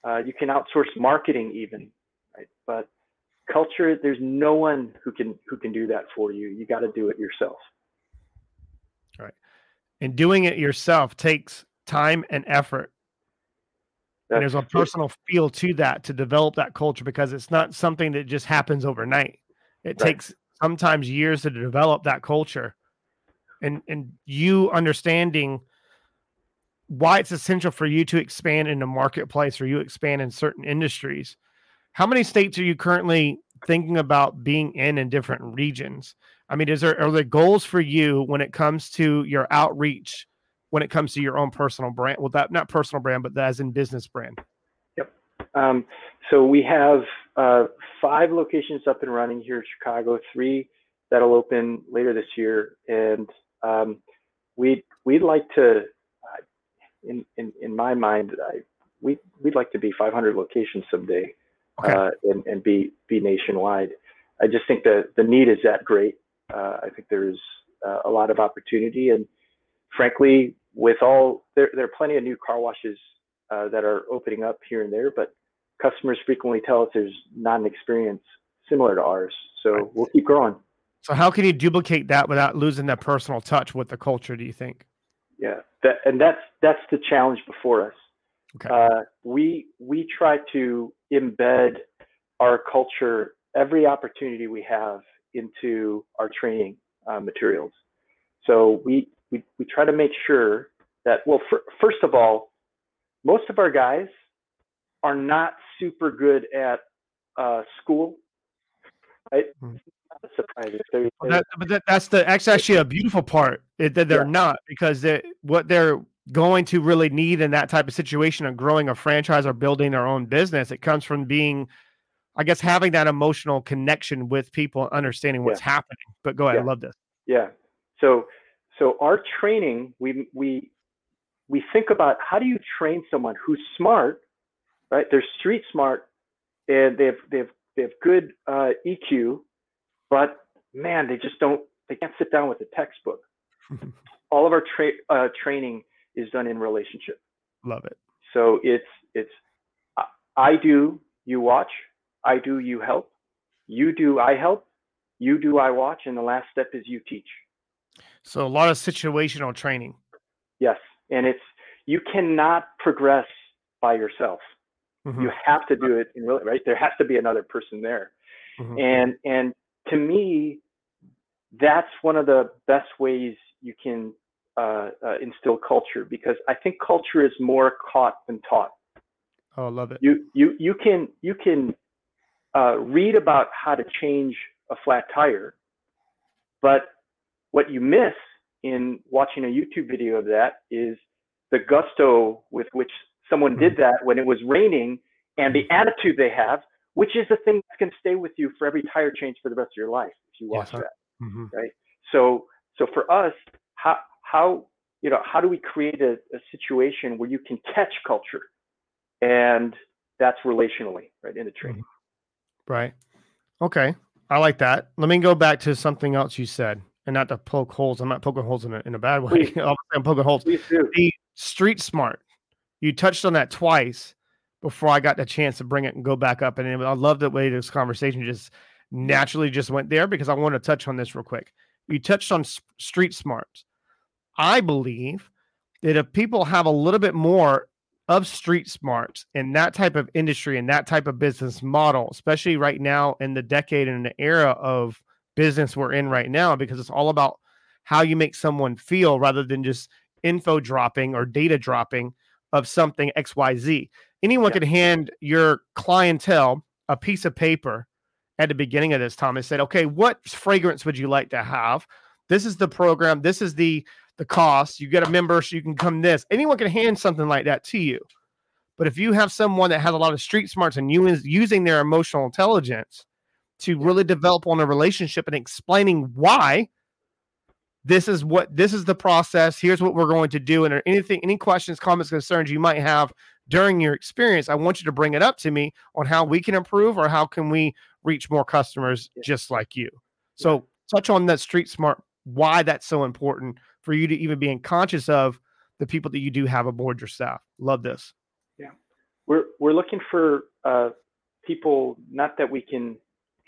Uh, you can outsource marketing even, right? But culture, there's no one who can who can do that for you. You got to do it yourself. Right. And doing it yourself takes time and effort. And there's a personal feel to that to develop that culture because it's not something that just happens overnight. It right. takes sometimes years to develop that culture. And and you understanding why it's essential for you to expand in the marketplace or you expand in certain industries. How many states are you currently thinking about being in in different regions? I mean, is there are there goals for you when it comes to your outreach, when it comes to your own personal brand? Well, that not personal brand, but as in business brand. Yep. Um, so we have uh, five locations up and running here in Chicago. Three that'll open later this year, and um, we we'd like to in in, in my mind, I, we we'd like to be 500 locations someday, okay. uh, and and be be nationwide. I just think that the need is that great. Uh, I think there's uh, a lot of opportunity, and frankly, with all there there are plenty of new car washes uh, that are opening up here and there, but customers frequently tell us there's not an experience similar to ours. So right. we'll keep growing. So how can you duplicate that without losing that personal touch with the culture? Do you think? yeah that, and that's that's the challenge before us okay. uh, we we try to embed our culture every opportunity we have into our training uh, materials so we, we we try to make sure that well for, first of all most of our guys are not super good at uh, school right? Hmm surprising. That, but that, that's the that's actually a beautiful part that they're yeah. not because they, what they're going to really need in that type of situation of growing a franchise or building their own business. It comes from being, I guess, having that emotional connection with people, understanding what's yeah. happening. But go ahead, yeah. I love this. Yeah. So so our training, we we we think about how do you train someone who's smart, right? They're street smart, and they have they have they have good uh, EQ, but man, they just don't, they can't sit down with a textbook. *laughs* All of our tra- uh, training is done in relationship. Love it. So it's, it's, I do, you watch, I do, you help, you do, I help, you do, I watch, and the last step is you teach. So a lot of situational training. Yes. And it's, you cannot progress by yourself. Mm-hmm. You have to do it in real, right? There has to be another person there. Mm-hmm. And, and to me, that's one of the best ways you can uh, uh, instill culture because I think culture is more caught than taught. Oh, I love it. You you you can you can uh, read about how to change a flat tire, but what you miss in watching a YouTube video of that is the gusto with which someone did mm-hmm. that when it was raining and the attitude they have which is the thing that can stay with you for every tire change for the rest of your life if you watch yes, that mm-hmm. right? So so for us how how you know how do we create a, a situation where you can catch culture and that's relationally right in the training mm-hmm. right. Okay. I like that. Let me go back to something else you said and not to poke holes i'm not poking holes in a, in a bad way *laughs* i'm poking holes the street smart you touched on that twice before I got the chance to bring it and go back up. And I love the way this conversation just naturally just went there because I want to touch on this real quick. You touched on street smart. I believe that if people have a little bit more of street smarts in that type of industry and that type of business model, especially right now in the decade and the era of business we're in right now because it's all about how you make someone feel rather than just info dropping or data dropping of something XYZ. Anyone yeah. can hand your clientele a piece of paper at the beginning of this, Thomas said, okay, what fragrance would you like to have? This is the program. This is the the cost. You get a member, so you can come this. Anyone can hand something like that to you. But if you have someone that has a lot of street smarts and you is using their emotional intelligence to really develop on a relationship and explaining why this is what this is the process. Here's what we're going to do. And anything, any questions, comments, concerns you might have during your experience, I want you to bring it up to me on how we can improve or how can we reach more customers just like you. So touch on that street smart, why that's so important for you to even being conscious of the people that you do have aboard your staff. Love this. Yeah. We're we're looking for uh, people not that we can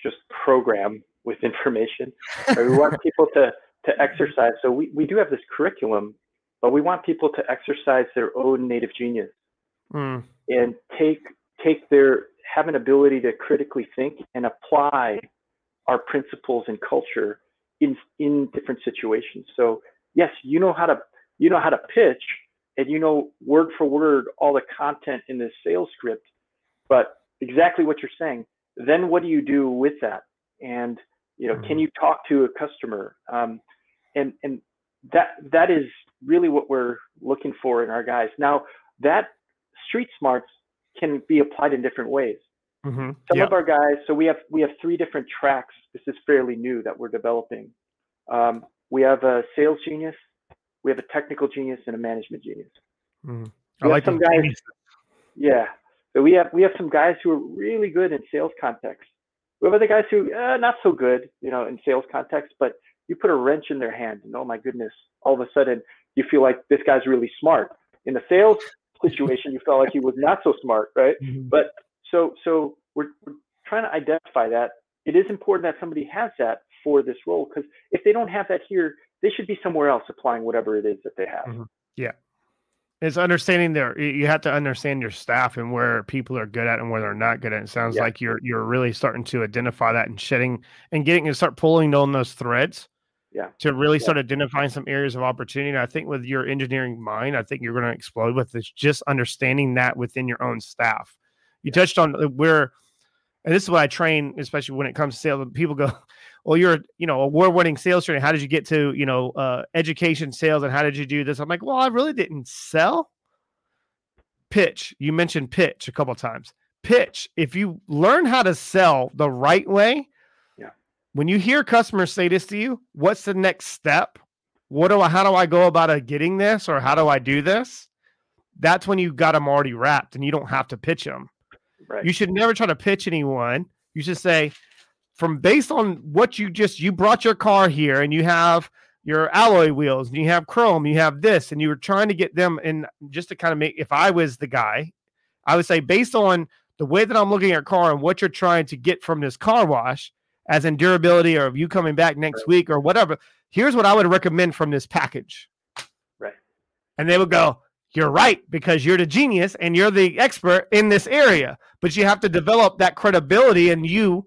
just program with *laughs* information. *laughs* we want people to to exercise. So we, we do have this curriculum, but we want people to exercise their own native genius mm. and take take their have an ability to critically think and apply our principles and culture in in different situations. So yes, you know how to you know how to pitch and you know word for word all the content in this sales script, but exactly what you're saying. Then what do you do with that? And you know, mm. can you talk to a customer? Um, and and that that is really what we're looking for in our guys. Now that street smarts can be applied in different ways. Mm-hmm. Some yep. of our guys, so we have we have three different tracks. This is fairly new that we're developing. Um, we have a sales genius, we have a technical genius, and a management genius. Mm. I like some guys. Genius. Yeah, so we have we have some guys who are really good in sales context. We have other guys who uh, not so good, you know, in sales context, but you put a wrench in their hand, and oh my goodness, all of a sudden you feel like this guy's really smart. In the sales situation, you felt like he was not so smart, right? Mm-hmm. But so so we're, we're trying to identify that. It is important that somebody has that for this role because if they don't have that here, they should be somewhere else applying whatever it is that they have. Mm-hmm. Yeah. It's understanding there. You have to understand your staff and where people are good at and where they're not good at. It sounds yeah. like you're you're really starting to identify that and shedding and getting and start pulling on those threads yeah to really yeah. start identifying some areas of opportunity and i think with your engineering mind i think you're going to explode with this just understanding that within your own staff you yeah. touched on uh, where and this is what i train especially when it comes to sales people go well you're you know award-winning sales trainer how did you get to you know uh, education sales and how did you do this i'm like well i really didn't sell pitch you mentioned pitch a couple times pitch if you learn how to sell the right way yeah. when you hear customers say this to you, what's the next step? What do I, how do I go about getting this or how do I do this? That's when you got them already wrapped and you don't have to pitch them. Right. You should never try to pitch anyone. You should say, from based on what you just, you brought your car here and you have your alloy wheels and you have chrome, you have this, and you were trying to get them and just to kind of make, if I was the guy, I would say, based on the way that I'm looking at car and what you're trying to get from this car wash, as in durability or of you coming back next right. week or whatever. Here's what I would recommend from this package. Right. And they would go, You're right, because you're the genius and you're the expert in this area. But you have to develop that credibility and you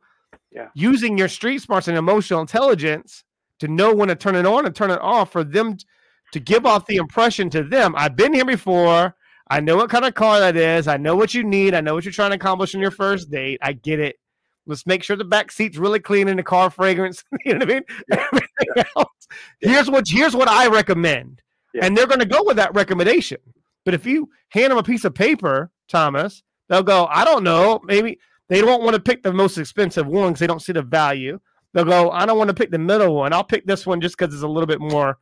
yeah. using your street smarts and emotional intelligence to know when to turn it on and turn it off for them to give off the impression to them. I've been here before. I know what kind of car that is. I know what you need. I know what you're trying to accomplish in your first date. I get it. Let's make sure the back seat's really clean and the car fragrance. *laughs* you know what I mean? *laughs* Everything else. Yeah. Here's what here's what I recommend. Yeah. And they're going to go with that recommendation. But if you hand them a piece of paper, Thomas, they'll go, I don't know. Maybe they don't want to pick the most expensive one because they don't see the value. They'll go, I don't want to pick the middle one. I'll pick this one just because it's a little bit more, a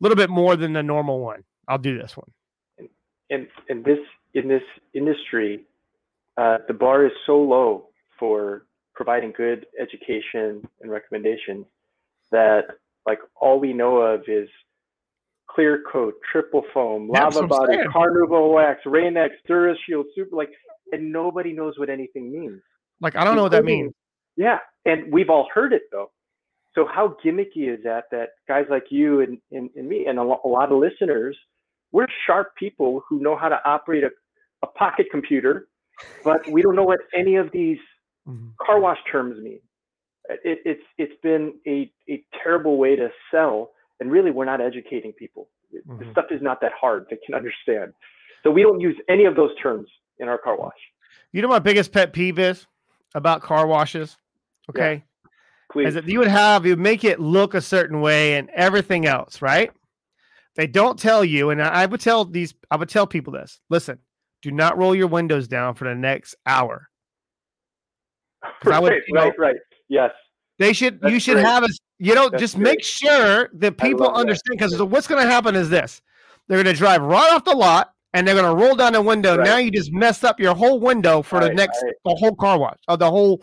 little bit more than the normal one. I'll do this one. And in this in this industry, uh, the bar is so low for providing good education and recommendations that like all we know of is clear coat, triple foam, lava body, carnauba wax, Rain-X, DuraShield, super like, and nobody knows what anything means. Like I don't know what that means. Yeah, and we've all heard it though. So how gimmicky is that? That guys like you and, and, and me and a, a lot of listeners, we're sharp people who know how to operate a, a pocket computer, but we don't know what any of these mm-hmm. car wash terms mean. it, it's it's been a, a terrible way to sell, and really we're not educating people. Mm-hmm. The stuff is not that hard; they can understand. So we don't use any of those terms in our car wash. You know my biggest pet peeve is about car washes. Okay, yeah. Please. Is that you would have you make it look a certain way and everything else, right? They don't tell you, and I would tell these, I would tell people this. Listen, do not roll your windows down for the next hour. Right, would, right, know, right. Yes. They should. That's you should great. have a. You know, That's just great. make sure that people understand. Because what's going to happen is this: they're going to drive right off the lot, and they're going to roll down the window. Right. Now you just mess up your whole window for right, the next right. the whole car wash or the whole.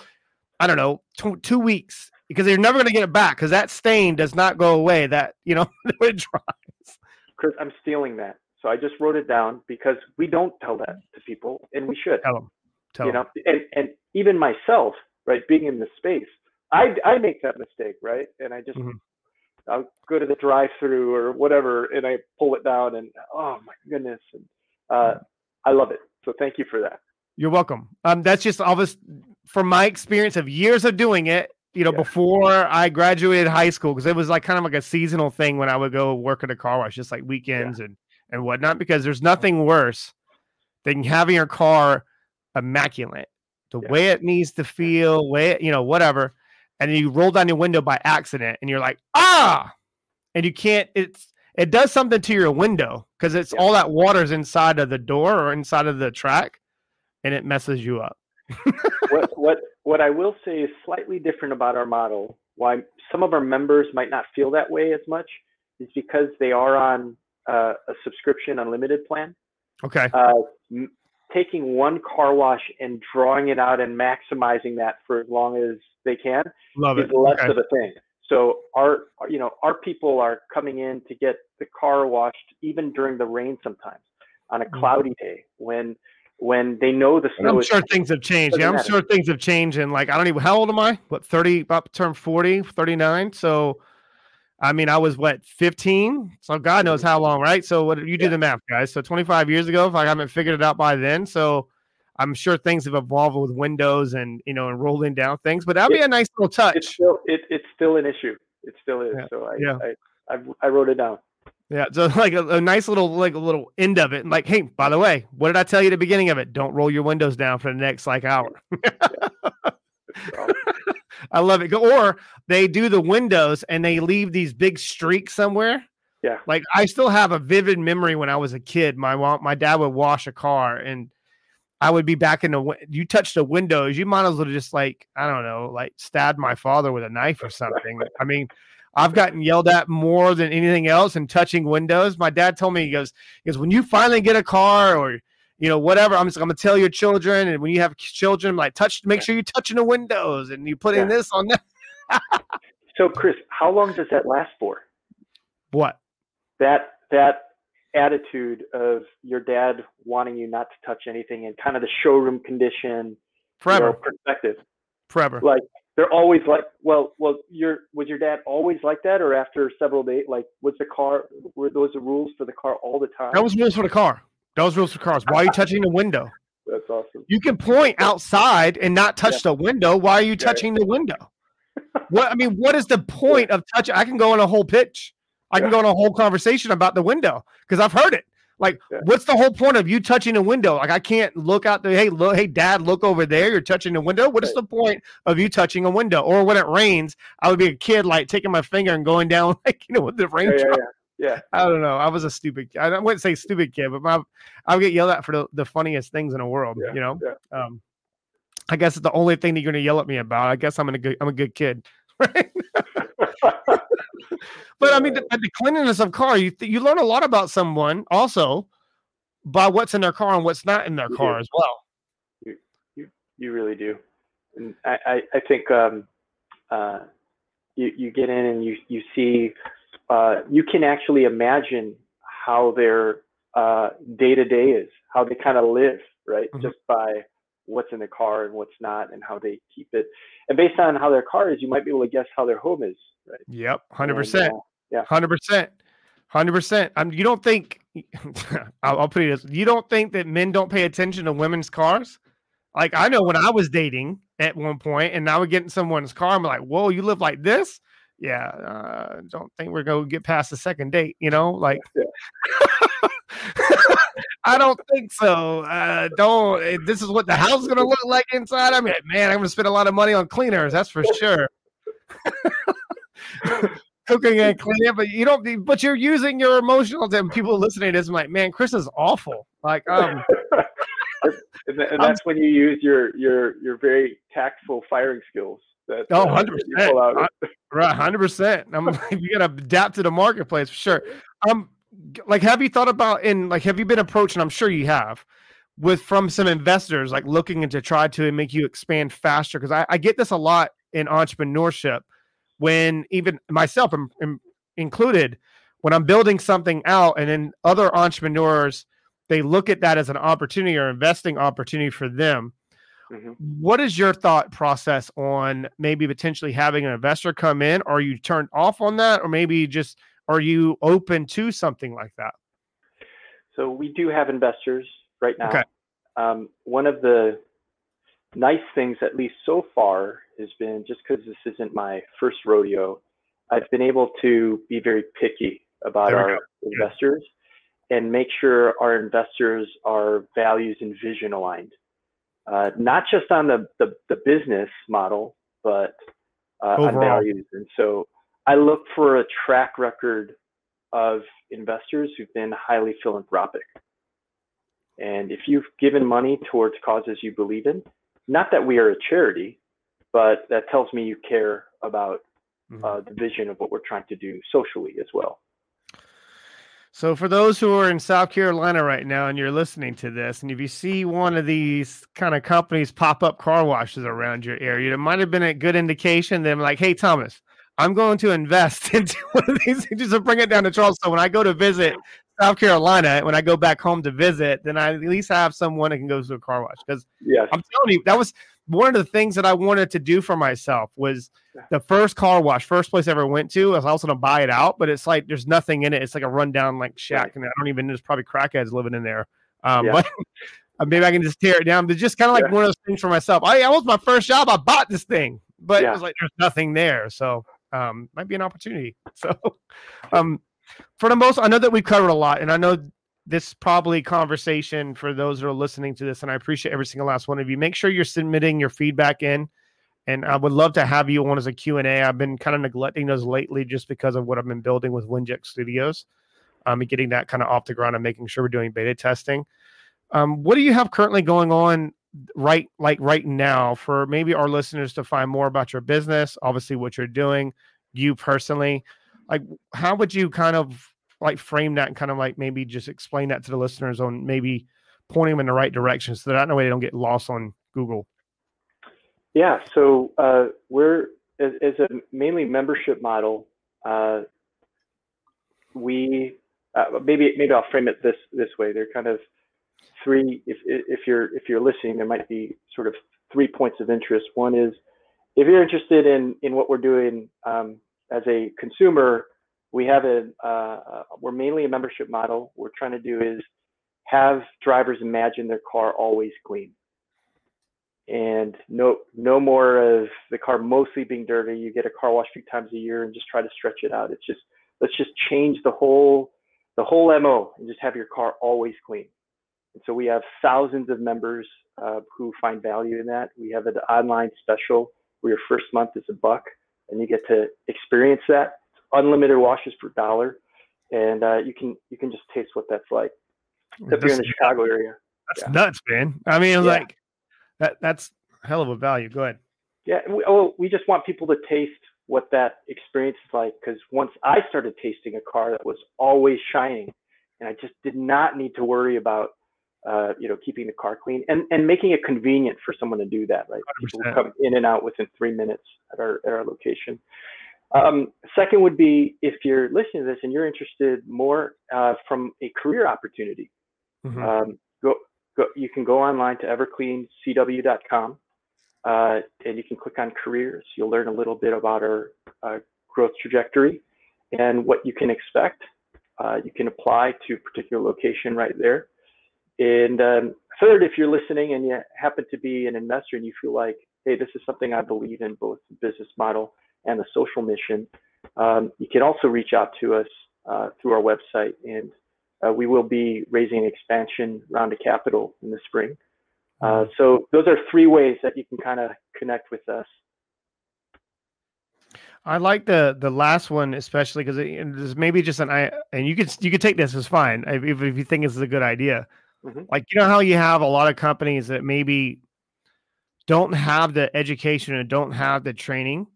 I don't know, two, two weeks because you're never going to get it back because that stain does not go away. That you know *laughs* it dries. Chris, I'm stealing that, so I just wrote it down because we don't tell that to people, and we should. Tell them. Tell you them. know, and and even myself, right, being in this space, I I make that mistake, right, and I just. Mm-hmm. I'll go to the drive-through or whatever, and I pull it down, and oh my goodness, and uh, I love it. So thank you for that. You're welcome. Um, that's just obvious from my experience of years of doing it you know, yeah. before I graduated high school, because it was like kind of like a seasonal thing when I would go work at a car wash, just like weekends yeah. and and whatnot. Because there's nothing worse than having your car immaculate, the yeah. way it needs to feel, way it, you know, whatever, and you roll down your window by accident, and you're like, ah, and you can't. It's it does something to your window because it's all that water's inside of the door or inside of the track, and it messes you up. what *laughs* what what I will say is slightly different about our model. Why some of our members might not feel that way as much is because they are on uh, a subscription unlimited plan. Okay. Uh, m- taking one car wash and drawing it out and maximizing that for as long as they can Love is it. less okay. of a thing. So our, you know, our people are coming in to get the car washed even during the rain sometimes on a mm-hmm. cloudy day when when they know the snow. I'm sure things have changed. Yeah, I'm matter. sure things have changed. And like, I don't even, how old am I? What, 30, about turn 40, 39. So, I mean, I was what, 15? So God knows how long, right? So what you do yeah. the math, guys. So 25 years ago, if I haven't figured it out by then. So I'm sure things have evolved with Windows and, you know, and rolling down things, but that'd it, be a nice little touch. It's still, it, it's still an issue. It still is. Yeah. So I, yeah. I, I, I wrote it down. Yeah, so *laughs* like a, a, nice little like a little end of it. Like, hey, by the way, what did I tell you at the beginning of it? Don't roll your windows down for the next like hour. *laughs* I love it. Or they do the windows and they leave these big streaks somewhere. Yeah. Like I still have a vivid memory when I was a kid. My mom, my dad would wash a car and I would be back in the you touch the windows, you might as well just like, I don't know, like stab my father with a knife or something. *laughs* I mean, I've gotten yelled at more than anything else in touching windows. My dad told me he goes, he goes, when you finally get a car or you know whatever, I'm just I'm gonna tell your children, and when you have children, like touch, make sure you're touching the windows and you put yeah. in this on that. so, Chris, how long does that last for? What? That that attitude of your dad wanting you not to touch anything and kind of the showroom condition forever perspective forever like they're always like, well, well, your was your dad always like that, or after several days, like, was the car were those the rules for the car all the time? That was rules for the car. That was rules for cars. Why are you *laughs* touching the window? That's awesome. You can point outside and not touch yeah. the window. Why are you touching yeah. the window? *laughs* what I mean, what is the point yeah. of touching? I can go on a whole pitch. I can go on a whole conversation about the window because I've heard it. Like, yeah. what's the whole point of you touching a window? Like, I can't look out the hey, look, hey, dad, look over there. You're touching the window. What is the point of you touching a window? Or when it rains, I would be a kid, like taking my finger and going down, *laughs* like you know, with the rain. Yeah, yeah, yeah, I don't know. I was a stupid. Kid. I wouldn't say stupid kid, but my, I would get yelled at for the, the funniest things in the world. you know. Um, I guess it's the only thing that you're going to yell at me about. I guess I'm a good. I'm a good kid. *laughs* Right. *laughs* but I mean, the, the cleanliness of car, you you learn a lot about someone also by what's in their car and what's not in their you car do. as well. You, you you really do, and I I, I think um, uh, you you get in and you you see uh, you can actually imagine how their day to day is, how they kind of live, right? Mm-hmm. Just by what's in the car and what's not, and how they keep it. And based on how their car is, you might be able to guess how their home is, right? Yep, hundred percent. Uh, yeah, hundred percent, hundred percent. I you don't think? *laughs* I'll, I'll put it this: you don't think that men don't pay attention to women's cars? Like I know when I was dating, at one point, and now we get in someone's car. I'm like, whoa, you live like this? Yeah, uh, don't think we're gonna get past the second date. You know, like. Yeah. I don't think so. Uh, don't. Eh, this is what the house is gonna look like inside. I mean, man, I'm gonna spend a lot of money on cleaners. That's for sure. *laughs* Cooking and cleaning, but you don't. But you're using your emotional. And people listening to this, I'm like, man, Chris is awful. Like, um, *laughs* and, that's when you use your your your very tactful firing skills. That, oh, 100 percent, right, hundred percent. I'm like, you got to adapt to the marketplace for sure. Um, like have you thought about and like have you been approached and i'm sure you have with from some investors like looking into try to make you expand faster? Because I, I, get this a lot in entrepreneurship when even myself am, am included when i'm building something out and then other entrepreneurs they look at that as an opportunity or investing opportunity for them. Mm-hmm. what is your thought process on maybe potentially having an investor come in? Are you turned off on that or maybe just are you open to something like that? So we do have investors right now. Okay. Um, one of the nice things, at least so far, has been just because this isn't my first rodeo, I've been able to be very picky about our go. investors yeah. and make sure our investors are values and vision aligned. Uh, not just on the, the, the business model, but uh, on values. And so I look for a track record of investors who've been highly philanthropic. And if you've given money towards causes you believe in, not that we are a charity, but that tells me you care about mm-hmm. uh, the vision of what we're trying to do socially as well. So, for those who are in South Carolina right now and you're listening to this, and if you see one of these kind of companies pop up car washes around your area, it might have been a good indication. Them like, hey, Thomas, I'm going to invest *laughs* into one of these just to bring it down to Charleston. So when I go to visit South Carolina, when I go back home to visit, then I at least have someone that can go to a car wash. Because yes. I'm telling you, that was one of the things that I wanted to do for myself was the first car wash, first place I ever went to. I was also going to buy it out, but it's like there's nothing in it. It's like a rundown like shack, and I don't even. Know there's probably crackheads living in there. Um, yeah. But *laughs* maybe I can just tear it down. But just kind of like yeah. one of those things for myself. I, I was my first job. I bought this thing, but yeah. it was like there's nothing there. So um, might be an opportunity. *laughs* So, um, for the most, I know that we've covered a lot, and I know this probably conversation for those that are listening to this, and I appreciate every single last one of you. Make sure you're submitting your feedback in, and I would love to have you on as a Q and A. I've been kind of neglecting those lately just because of what I've been building with Winject Studios, um, and getting that kind of off the ground and making sure we're doing beta testing. Um, what do you have currently going on right like right now for maybe our listeners to find more about your business obviously what you're doing you personally like how would you kind of like frame that and kind of like maybe just explain that to the listeners on maybe pointing them in the right direction so that no way they don't get lost on google? Yeah so uh, we're as, a mainly membership model uh, we uh, maybe maybe i'll frame it this this way. They're kind of three, if, if you're if you're listening, there might be sort of three points of interest. One is if you're interested in in what we're doing um, as a consumer, we have a uh, we're mainly a membership model. What we're trying to do is have drivers imagine their car always clean, and no no more of the car mostly being dirty. You get a car wash three times a year and just try to stretch it out. It's just let's just change the whole the whole mo and just have your car always clean. And so we have thousands of members uh, who find value in that. We have an online special where your first month is a buck and you get to experience that. It's unlimited washes per dollar. And uh, you can you can just taste what that's like. If you're in the Chicago area. That's yeah. nuts, man. I mean, yeah. like that that's hell of a value. Go ahead. Yeah, we, oh, we just want people to taste what that experience is like because once I started tasting a car that was always shining, and I just did not need to worry about uh, you know, keeping the car clean and, and making it convenient for someone to do that, right? 100%. People come in and out within three minutes at our, at our location. Um, second would be if you're listening to this and you're interested more uh, from a career opportunity, mm-hmm. um, go, go, you can go online to evercleancw.com uh, and you can click on careers. You'll learn a little bit about our uh, growth trajectory and what you can expect. Uh, you can apply to a particular location right there. And um, third, if you're listening and you happen to be an investor and you feel like hey, this is something I believe in, both the business model and the social mission, um, you can also reach out to us uh, through our website, and uh, we will be raising an expansion round of capital in the spring. Uh, mm-hmm. so those are three ways that you can kind of connect with us. I like the the last one especially because there's maybe just an I and you could you could take this as fine if, if you think this is a good idea. Mm-hmm. Like you know how you have a lot of companies that maybe don't have the education and don't have the training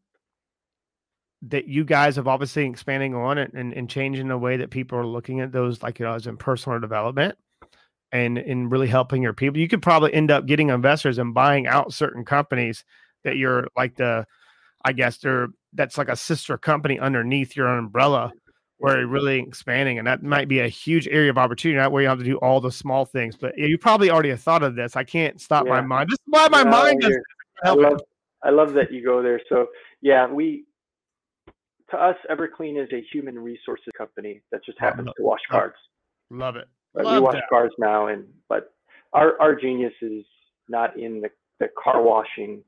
that you guys have obviously expanding on it and, and changing the way that people are looking at those like you know as in personal development and in really helping your people you could probably end up getting investors and buying out certain companies that you're like the i guess they're that's like a sister company underneath your umbrella where you're really expanding and that might be a huge area of opportunity not where you have to do all the small things but you probably already have thought of this i can't stop yeah. my mind just why my no, mind does I love, I love that you go there so yeah we to us, Everclean is a human resources company that just happens to wash cars. Love it. Love we wash that. cars now, and but our our genius is not in the, the car washing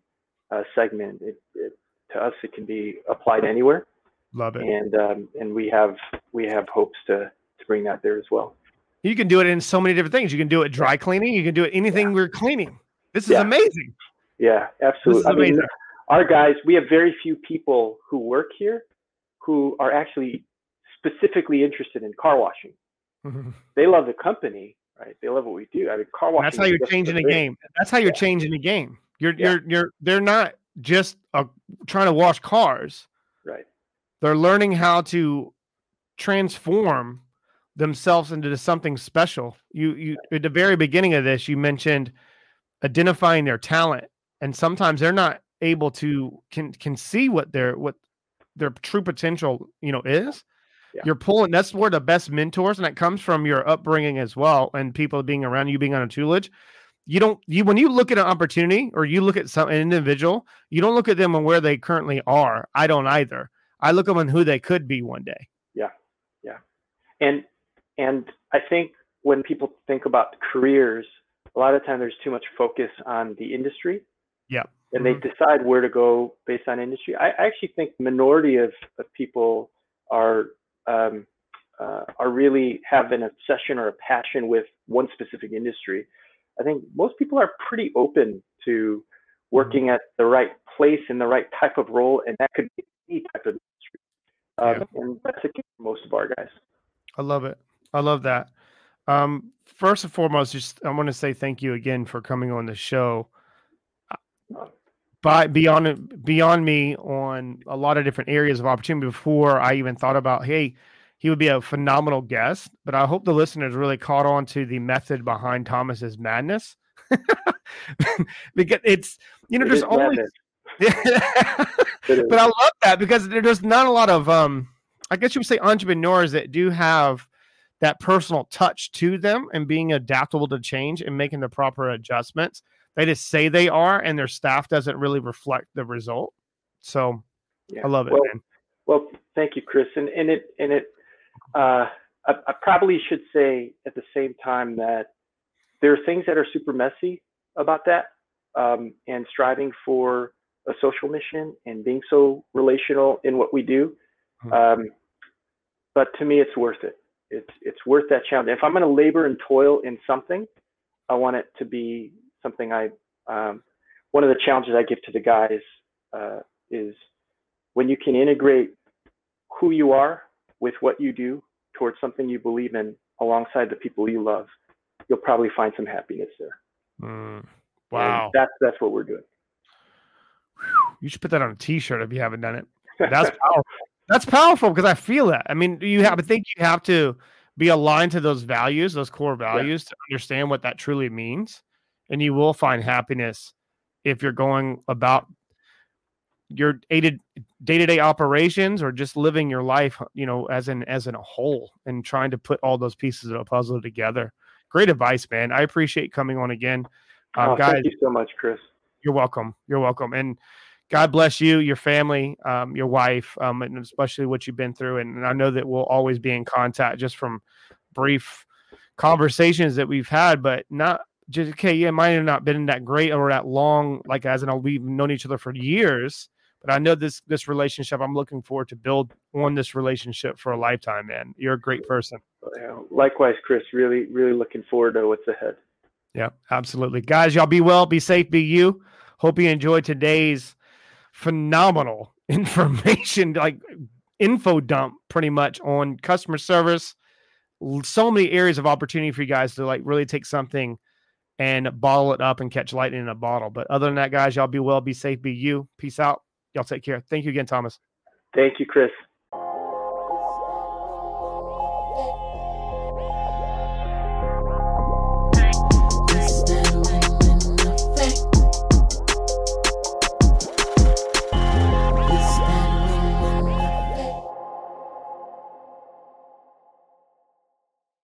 uh, segment. It, it, to us, it can be applied anywhere. Love it. And um, and we have we have hopes to to bring that there as well. You can do it in so many different things. You can do it dry cleaning. You can do it anything yeah. we're cleaning. This is yeah. amazing. Yeah, absolutely. I mean, our guys, we have very few people who work here who are actually specifically interested in car washing. Mm-hmm. They love the company, right? They love what we do. I mean, car washing. That's how you're changing the game. That's how you're yeah. changing the game. You're you're you're they're not just uh, trying to wash cars. Right. They're learning how to transform themselves into something special. You you at the very beginning of this, you mentioned identifying their talent, and sometimes they're not able to can can see what their what their true potential, you know, is. Yeah. You're pulling. That's where the best mentors, and that comes from your upbringing as well, and people being around you, being on a Tutelage. You don't. You when you look at an opportunity or you look at some an individual, you don't look at them and where they currently are. I don't either. I look and who they could be one day. Yeah, yeah, and and I think when people think about careers, a lot of time there's too much focus on the industry. Yeah and they mm-hmm. decide where to go based on industry. I, I actually think the minority of, of people are um, uh, are really have an obsession or a passion with one specific industry. I think most people are pretty open to working mm-hmm. at the right place in the right type of role, and that could be type of industry. Um, yeah. And that's the case for most of our guys. I love it. I love that. Um, first and foremost, just I want to say thank you again for coming on the show by beyond beyond me on a lot of different areas of opportunity before I even thought about, hey, he would be a phenomenal guest. But I hope the listeners really caught on to the method behind Thomas's madness. *laughs* because it's you know, it there's only *laughs* but I love that because there's not a lot of um I guess you would say entrepreneurs that do have that personal touch to them and being adaptable to change and making the proper adjustments they just say they are, and their staff doesn't really reflect the result. So yeah. I love it, well. Well, thank you, Chris. And, and it and it uh, I, I probably should say at the same time that there are things that are super messy about that, um, and striving for a social mission and being so relational in what we do. Mm-hmm. Um, but to me, it's worth it. It's it's worth that challenge. If I'm going to labor and toil in something, I want it to be something I um, one of the challenges I give to the guys uh, is when you can integrate who you are with what you do towards something you believe in alongside the people you love, you'll probably find some happiness there. Mm, wow, and that's that's what we're doing. You should put that on a T-shirt if you haven't done it. That's *laughs* powerful. That's powerful because I feel that. I mean, you have. I think you have to be aligned to those values, those core values, yeah. to understand what that truly means and you will find happiness if you're going about your day-to-day operations or just living your life you know as in as in a whole and trying to put all those pieces of a puzzle together great advice man i appreciate coming on again um, oh, guys, thank you so much chris you're welcome you're welcome and god bless you your family um, your wife um, and especially what you've been through and, and i know that we'll always be in contact just from brief conversations that we've had but not just okay, yeah, mine have not been that great or that long, like as in we've known each other for years. But I know this this relationship. I'm looking forward to build on this relationship for a lifetime, man. You're a great person. Likewise, Chris. Really, really looking forward to what's ahead. Yeah, absolutely. Guys, y'all be well, be safe, be you. Hope you enjoyed today's phenomenal *laughs* information, like info dump pretty much on customer service. So many areas of opportunity for you guys to like really take something and bottle it up and catch lightning in a bottle. But other than that, guys, y'all be well, be safe, be you. Peace out. Y'all take care. Thank you again, Thomas. Thank you, Chris.